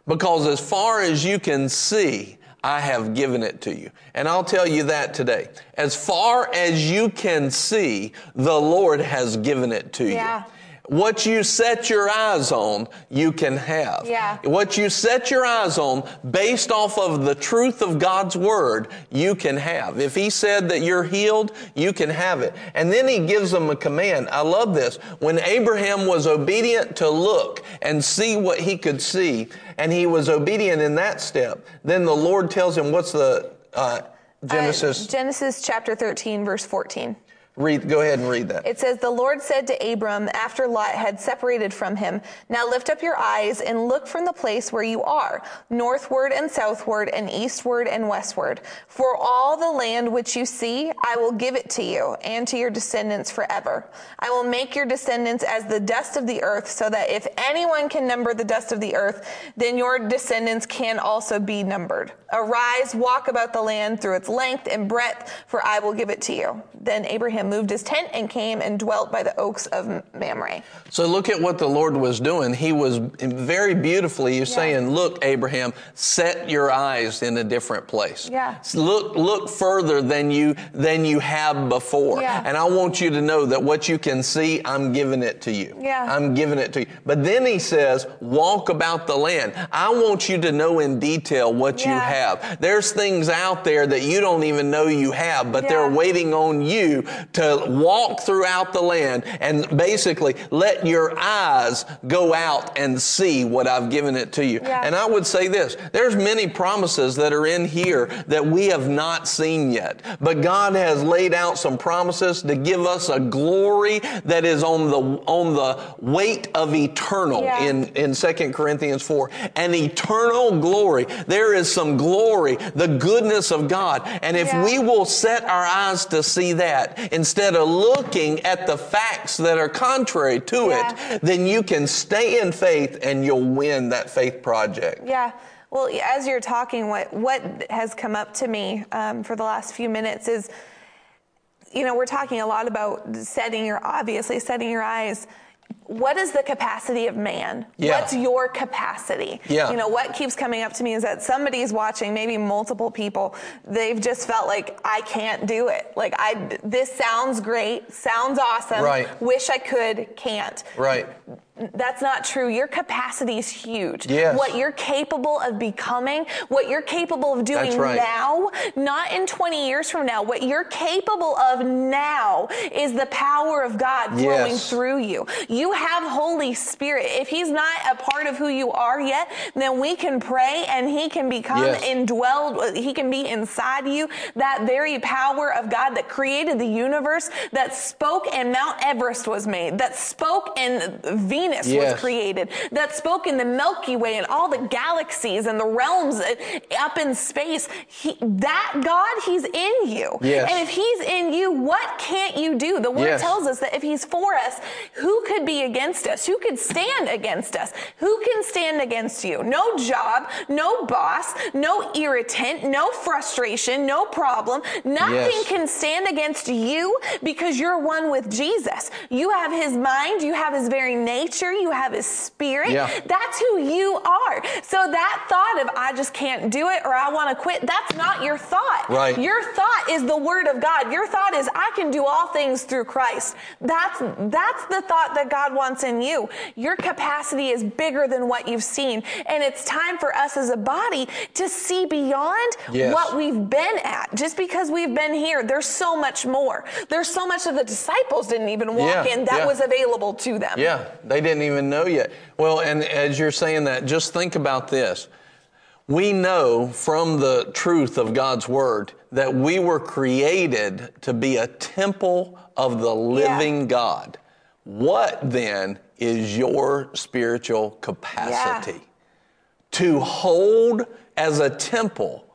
Because as far as you can see, I have given it to you. And I'll tell you that today. As far as you can see, the Lord has given it to Yeah. you. What you set your eyes on, you can have. Yeah. What you set your eyes on based off of the truth of God's word, you can have. If he said that you're healed, you can have it. And then he gives them a command. I love this. When Abraham was obedient to look and see what he could see, and he was obedient in that step, then the Lord tells him, what's the, uh, Genesis? Uh, Genesis chapter 13, verse 14. Read, go ahead and read that. It says, The Lord said to Abram after Lot had separated from him, Now lift up your eyes and look from the place where you are, northward and southward and eastward and westward. For all the land which you see, I will give it to you and to your descendants forever. I will make your descendants as the dust of the earth, so that if anyone can number the dust of the earth, then your descendants can also be numbered. Arise, walk about the land through its length and breadth, for I will give it to you. Then Abraham moved his tent and came and dwelt by the oaks of Mamre. So look at what the Lord was doing. He was very beautifully saying, "Look, Abraham, set your eyes in a different place. Yeah. Look, look further than you than you have before. Yeah. And I want you to know that what you can see, I'm giving it to you. Yeah. I'm giving it to you. But then He says, "Walk about the land. I want you to know in detail what you have. There's things out there that you don't even know you have, but they're waiting on you to walk throughout the land and basically let your eyes go out and see what I've given it to you. Yeah. And I would say this, there's many promises that are in here that we have not seen yet. But God has laid out some promises to give us a glory that is on the on the weight of eternal Yeah. in in 2 Corinthians 4. An eternal glory. There is some glory, the goodness of God. And if Yeah. we will set our eyes to see that instead of looking at the facts that are contrary to Yeah. it, then you can stay in faith and you'll win that faith project. Yeah. Well, as you're talking, what what has come up to me um, for the last few minutes is, you know, we're talking a lot about setting your obviously setting your eyes. What is the capacity of man? Yeah. What's your capacity? Yeah. You know, what keeps coming up to me is that somebody's watching, maybe multiple people. They've just felt like I can't do it. Like I, this sounds great, sounds awesome. Right. Wish I could, can't. Right. That's not true. Your capacity is huge. Yes. What you're capable of becoming, what you're capable of doing right. now, not in 20 years from now, what you're capable of now is the power of God flowing Yes. through you. You have Holy Spirit. If He's not a part of who you are yet, then we can pray and He can become Yes. indwelled, He can be inside you. That very power of God that created the universe, that spoke and Mount Everest was made, that spoke and Venus Yes. was created, that spoke in the Milky Way and all the galaxies and the realms up in space. He, that God, He's in you. Yes. And if He's in you, what can't you do? The Word tells us that if He's for us, who could be against us? Who could stand against us? Who can stand against you? No job, no boss, no irritant, no frustration, no problem. Nothing Yes. can stand against you because you're one with Jesus. You have His mind, you have His very nature, you have His spirit. Yeah. That's who you are. So that thought of I just can't do it or I want to quit, that's not your thought. Right. Your thought is the word of God. Your thought is I can do all things through Christ. That's that's the thought that God wants in you. Your capacity is bigger than what you've seen. And it's time for us as a body to see beyond Yes. what we've been at. Just because we've been here, there's so much more. There's so much that the disciples didn't even walk Yeah, in that yeah. was available to them. Yeah, they didn't even know yet. Well, and as you're saying that, just think about this. We know from the truth of God's word that we were created to be a temple of the living God. What then is your spiritual capacity? To hold as a temple,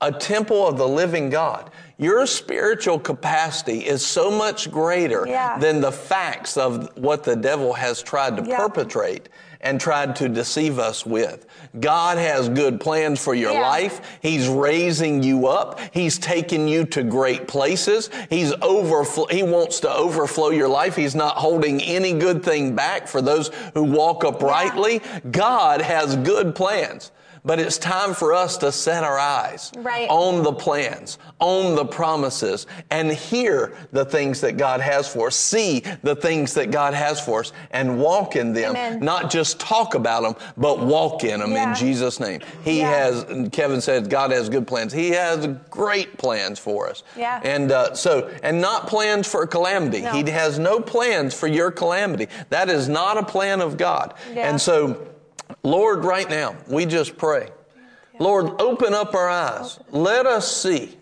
a temple of the living God. Your spiritual capacity is so much greater Yeah. than the facts of what the devil has tried to Yeah. perpetrate and tried to deceive us with. God has good plans for your Yeah. life. He's raising you up. He's taking you to great places. He's overflow, he wants to overflow your life. He's not holding any good thing back for those who walk uprightly. God has good plans. But it's time for us to set our eyes Right. on the plans, on the promises, and hear the things that God has for us, see the things that God has for us, and walk in them. Amen. Not just talk about them, but walk in them Yeah. in Jesus' name. He Yeah. has, Kevin said, God has good plans. He has great plans for us. Yeah. And uh, so, and not plans for calamity. No. He has no plans for your calamity. That is not a plan of God. Yeah. And so, Lord, right now, we just pray. Lord, open up our eyes. Let us see.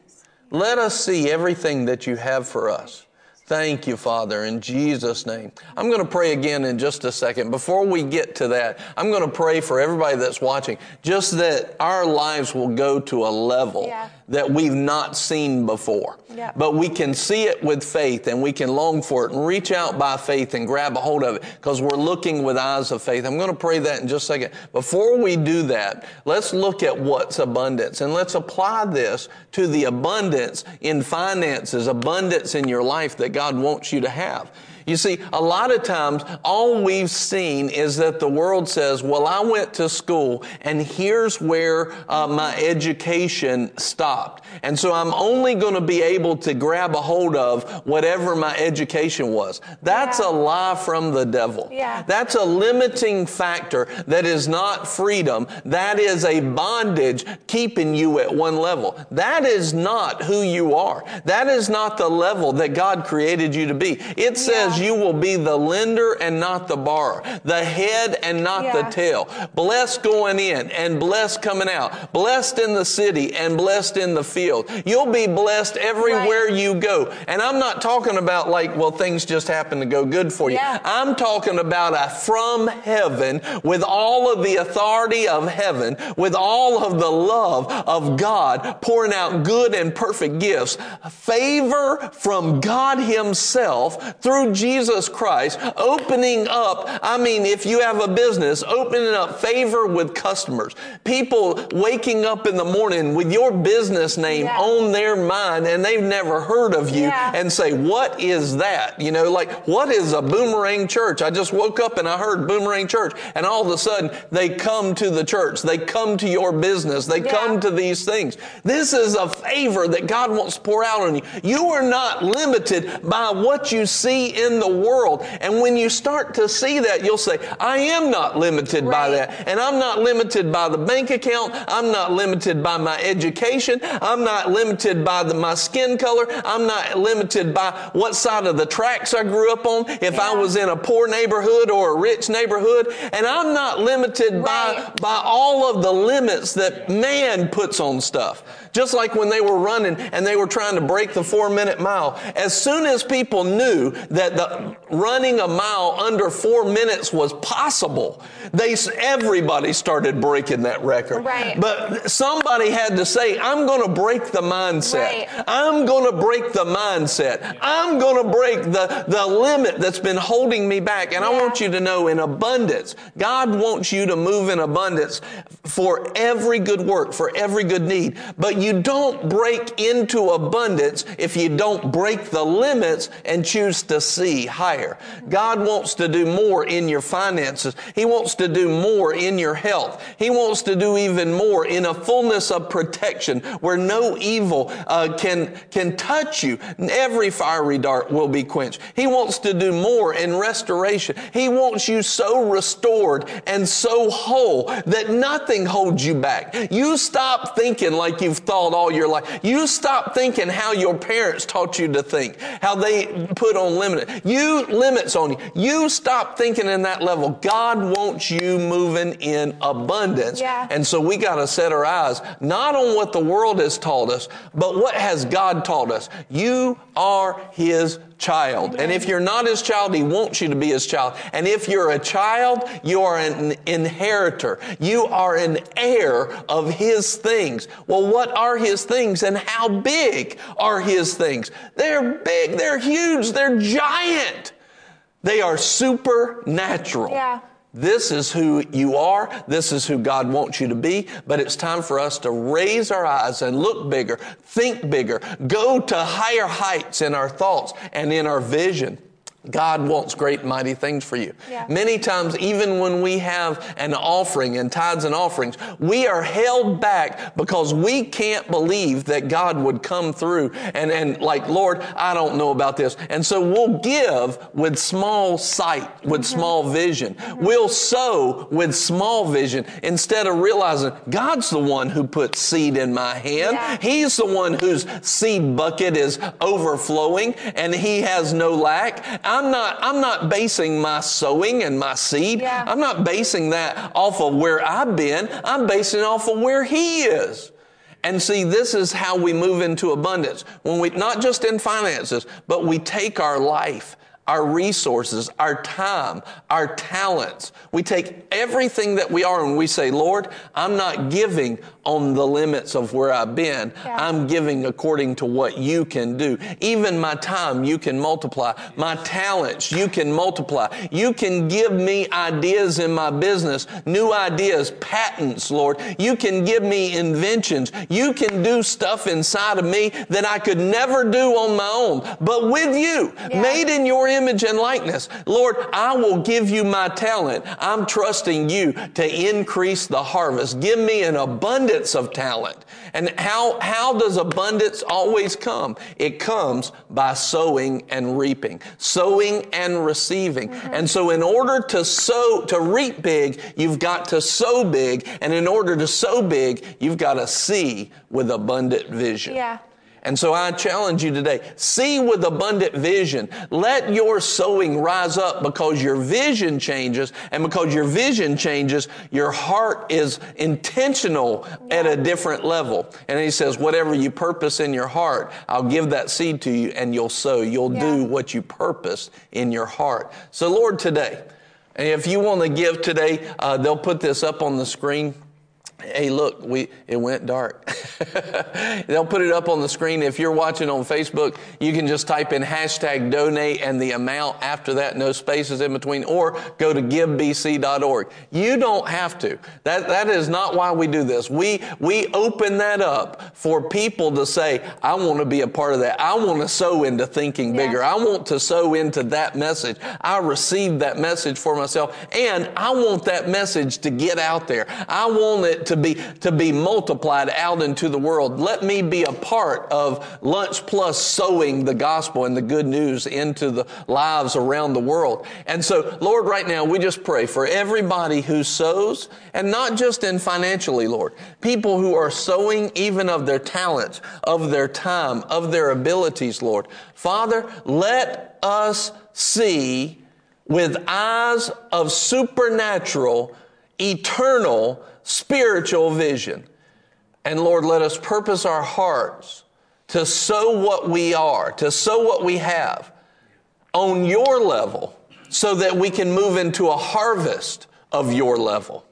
Let us see everything that you have for us. Thank you, Father, in Jesus' name. I'm going to pray again in just a second. Before we get to that, I'm going to pray for everybody that's watching, just that our lives will go to a level Yeah. That we've not seen before. But we can see it with faith and we can long for it and reach out by faith and grab a hold of it because we're looking with eyes of faith. I'm going to pray that in just a second. Before we do that, let's look at what's abundance and let's apply this to the abundance in finances, abundance in your life that God wants you to have. You see, a lot of times, all we've seen is that the world says, well, I went to school and here's where uh, my education stopped. And so I'm only going to be able to grab a hold of whatever my education was. That's Yeah. a lie from the devil. Yeah. That's a limiting factor that is not freedom. That is a bondage keeping you at one level. That is not who you are. That is not the level that God created you to be. It says you will be the lender and not the borrower, the head and not the tail. Blessed going in and blessed coming out. Blessed in the city and blessed in the field. You'll be blessed everywhere you go. And I'm not talking about like, well, things just happen to go good for you. Yeah. I'm talking about a from heaven with all of the authority of heaven, with all of the love of God pouring out good and perfect gifts, favor from God himself through Jesus Christ, opening up, I mean, if you have a business, opening up favor with customers, people waking up in the morning with your business name Yeah. on their mind and they've never heard of you Yeah. and say, what is that? You know, like, what is a boomerang church? I just woke up and I heard boomerang church and all of a sudden they come to the church. They come to your business. They Yeah. come to these things. This is a favor that God wants to pour out on you. You are not limited by what you see in the world. And when you start to see that, you'll say, I am not limited by that. And I'm not limited by the bank account. I'm not limited by my education. I'm not limited by the, my skin color. I'm not limited by what side of the tracks I grew up on. If I was in a poor neighborhood or a rich neighborhood. And I'm not limited by, by all of the limits that man puts on stuff. Just like when they were running and they were trying to break the four minute mile. As soon as people knew that the running a mile under four minutes was possible, they, everybody started breaking that record. Right. But somebody had to say, I'm going to break the mindset. Right. I'm going to break the mindset. I'm going to break the, the limit that's been holding me back. And I want you to know in abundance, God wants you to move in abundance for every good work, for every good need. But you don't break into abundance if you don't break the limits and choose to see higher. God wants to do more in your finances. He wants to do more in your health. He wants to do even more in a fullness of protection where no evil uh, can, can touch you. Every fiery dart will be quenched. He wants to do more in restoration. He wants you so restored and so whole that nothing holds you back. You stop thinking like you've thought all your life. You stop thinking how your parents taught you to think, how they put on limit. You limits on you. You stop thinking in that level. God wants you moving in abundance. Yeah. And so we got to set our eyes not on what the world has taught us, but what has God taught us. You are His child. And if you're not His child, He wants you to be His child. And if you're a child, you are an inheritor. You are an heir of His things. Well, what are His things and how big are His things? They're big, they're huge, they're giant. They are supernatural. Yeah. This is who you are. This is who God wants you to be. But it's time for us to raise our eyes and look bigger, think bigger, go to higher heights in our thoughts and in our vision. God wants great mighty things for you. Yeah. Many times, even when we have an offering and tithes and offerings, we are held back because we can't believe that God would come through and, and like, Lord, I don't know about this. And so we'll give with small sight, with Mm-hmm. small vision. We'll sow with small vision instead of realizing God's the one who put seed in my hand. Yeah. He's the one whose seed bucket is overflowing and he has no lack. I'm not, I'm not basing my sowing and my seed. Yeah. I'm not basing that off of where I've been. I'm basing it off of where he is. And see, this is how we move into abundance. When we, not just in finances, but we take our life, our resources, our time, our talents. We take everything that we are and we say, Lord, I'm not giving on the limits of where I've been. Yeah. I'm giving according to what you can do. Even my time, you can multiply. My talents, you can multiply. You can give me ideas in my business, new ideas, patents, Lord. You can give me inventions. You can do stuff inside of me that I could never do on my own. But with you, Yeah. made in your image and likeness, Lord, I will give you my talent. I'm trusting you to increase the harvest. Give me an abundance of talent. And how, how does abundance always come? It comes by sowing and reaping, sowing and receiving. Mm-hmm. And so in order to sow, to reap big, you've got to sow big. And in order to sow big, you've got to see with abundant vision. Yeah. And so I challenge you today, see with abundant vision. Let your sowing rise up because your vision changes. And because your vision changes, your heart is intentional at a different level. And he says, whatever you purpose in your heart, I'll give that seed to you and you'll sow. You'll do what you purpose in your heart. So Lord, today, and if you want to give today, uh, they'll put this up on the screen. Hey, look, we it went dark. They'll put it up on the screen. If you're watching on Facebook, you can just type in hashtag donate and the amount after that, no spaces in between, or go to givebc.org. You don't have to. That that is not why we do this. We we open that up for people to say, I want to be a part of that. I want to sow into thinking bigger. I want to sow into that message. I received that message for myself, and I want that message to get out there. I want it to be to be multiplied out into the world. Let me be a part of Lunch Plus sowing the gospel and the good news into the lives around the world. And so, Lord, right now we just pray for everybody who sows, and not just in financially, Lord. People who are sowing even of their talents, of their time, of their abilities, Lord. Father, let us see with eyes of supernatural, eternal, spiritual vision. And Lord, let us purpose our hearts to sow what we are, to sow what we have on your level so that we can move into a harvest of your level.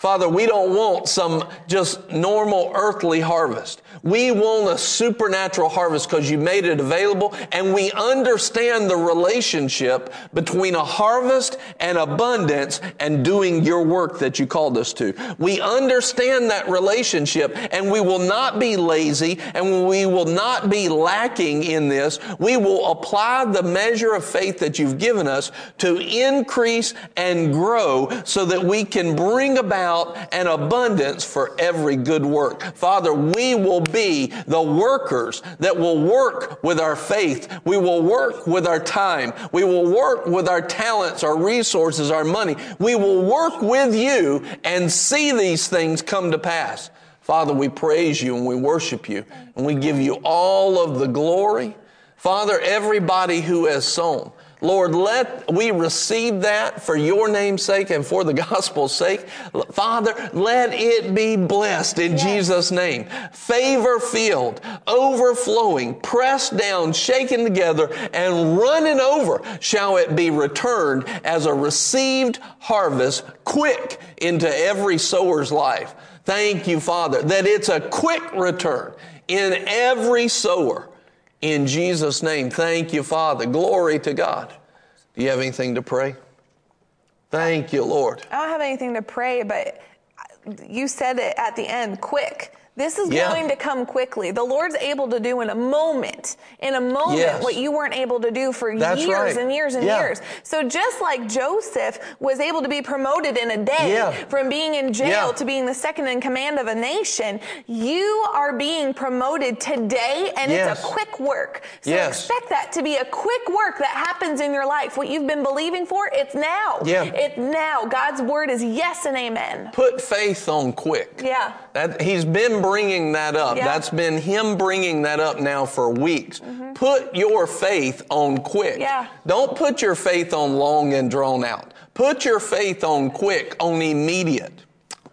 Father, we don't want some just normal earthly harvest. We want a supernatural harvest because you made it available and we understand the relationship between a harvest and abundance and doing your work that you called us to. We understand that relationship and we will not be lazy and we will not be lacking in this. We will apply the measure of faith that you've given us to increase and grow so that we can bring about an abundance for every good work. Father, we will be the workers that will work with our faith. We will work with our time. We will work with our talents, our resources, our money. We will work with you and see these things come to pass. Father, we praise you and we worship you and we give you all of the glory. Father, everybody who has sown, Lord, let we receive that for your name's sake and for the gospel's sake. Father, let it be blessed in Jesus' name. Favor filled, overflowing, pressed down, shaken together, and running over shall it be returned as a received harvest quick into every sower's life. Thank you, Father, that it's a quick return in every sower. In Jesus' name, thank you, Father. Glory to God. Do you have anything to pray? Thank you, Lord. I don't have anything to pray, but you said it at the end, quick. This is Yeah. going to come quickly. The Lord's able to do in a moment, in a moment, Yes. what you weren't able to do for That's years right. and years and Yeah. years. So just like Joseph was able to be promoted in a day Yeah. from being in jail to being the second in command of a nation, you are being promoted today and it's a quick work. So Yes. expect that to be a quick work that happens in your life. What you've been believing for, it's now. Yeah. It's now. God's word is yes and amen. Put faith on quick. Yeah. That, he's been bringing that up. Yeah. That's been him bringing that up now for weeks. Put your faith on quick. Mm-hmm. Yeah. Don't put your faith on long and drawn out. Put your faith on quick, on immediate.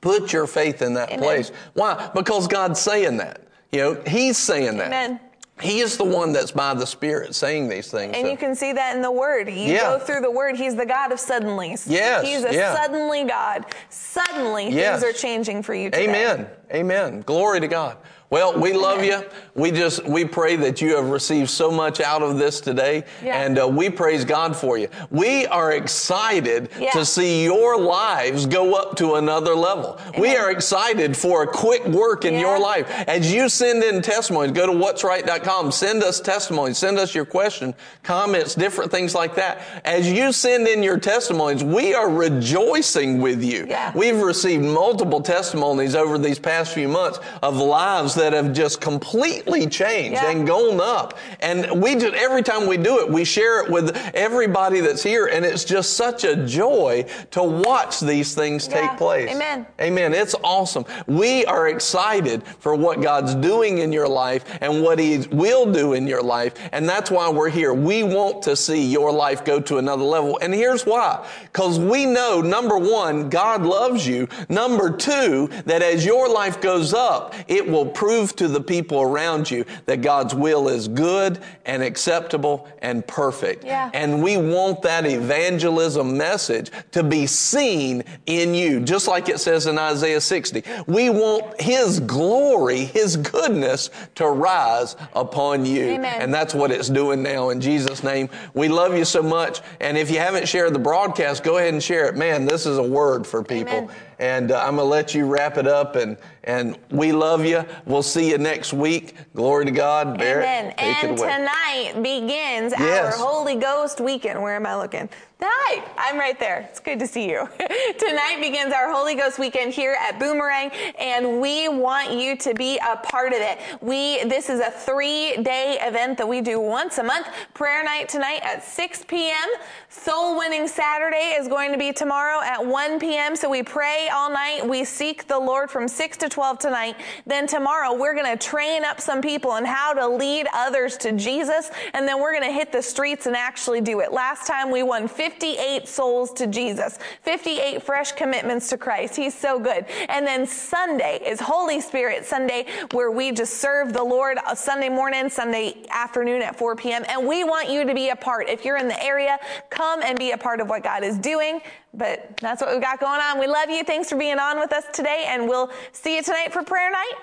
Put your faith in that Amen. place. Why? Because God's saying that. You know, He's saying that. He is the one that's by the Spirit saying these things. And So- you can see that in the Word. You Yeah. go through the Word, He's the God of suddenlies. Yes, He's a yeah. suddenly God. Suddenly Yes. things are changing for you today. Amen. Amen. Glory to God. Well, we love you. We just we pray that you have received so much out of this today, Yeah. and uh, we praise God for you. We are excited Yeah. to see your lives go up to another level. We are excited for a quick work in Yeah. your life. As you send in testimonies, go to what'sright.com. Send us testimonies. Send us your question, comments, different things like that. As you send in your testimonies, we are rejoicing with you. We've received multiple testimonies over these past few months of lives that have just completely changed Yeah. and gone up. And we just, every time we do it, we share it with everybody that's here. And it's just such a joy to watch these things Yeah. take place. Amen. Amen. It's awesome. We are excited for what God's doing in your life and what He will do in your life. And that's why we're here. We want to see your life go to another level. And here's why. Because we know, number one, God loves you. Number two, that as your life goes up, it will prove to the people around you that God's will is good and acceptable and perfect. Yeah. And we want that evangelism message to be seen in you, just like it says in Isaiah 60. We want His glory, His goodness to rise upon you. Amen. And that's what it's doing now in Jesus' name. We love you so much. And if you haven't shared the broadcast, go ahead and share it. Man, this is a word for people. Amen. And uh, I'm going to let you wrap it up. And, and we love you. We'll see you next week. Glory to God. Barrett, Amen. And tonight begins Yes. our Holy Ghost weekend. Where am I looking? Hi, I'm right there. It's good to see you. tonight begins our Holy Ghost weekend here at Boomerang, and we want you to be a part of it. We this is a three-day event that we do once a month. Prayer night tonight at 6 p.m. Soul winning Saturday is going to be tomorrow at 1 p.m. So we pray all night. We seek the Lord from 6 to 12 tonight. Then tomorrow we're going to train up some people on how to lead others to Jesus. And then we're going to hit the streets and actually do it. Last time we won 58 souls to Jesus, 58 fresh commitments to Christ. He's so good. And then Sunday is Holy Spirit Sunday where we just serve the Lord uh, Sunday morning, Sunday afternoon at 4 p.m. And we want you to be a part. If you're in the area, come and be a part of what God is doing. But that's what we've got going on. We love you. Thanks for being on with us today. And we'll see you tonight for prayer night.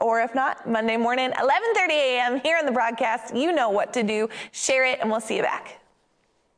Or if not, Monday morning, 11:30 a.m. here in the broadcast. You know what to do. Share it and we'll see you back.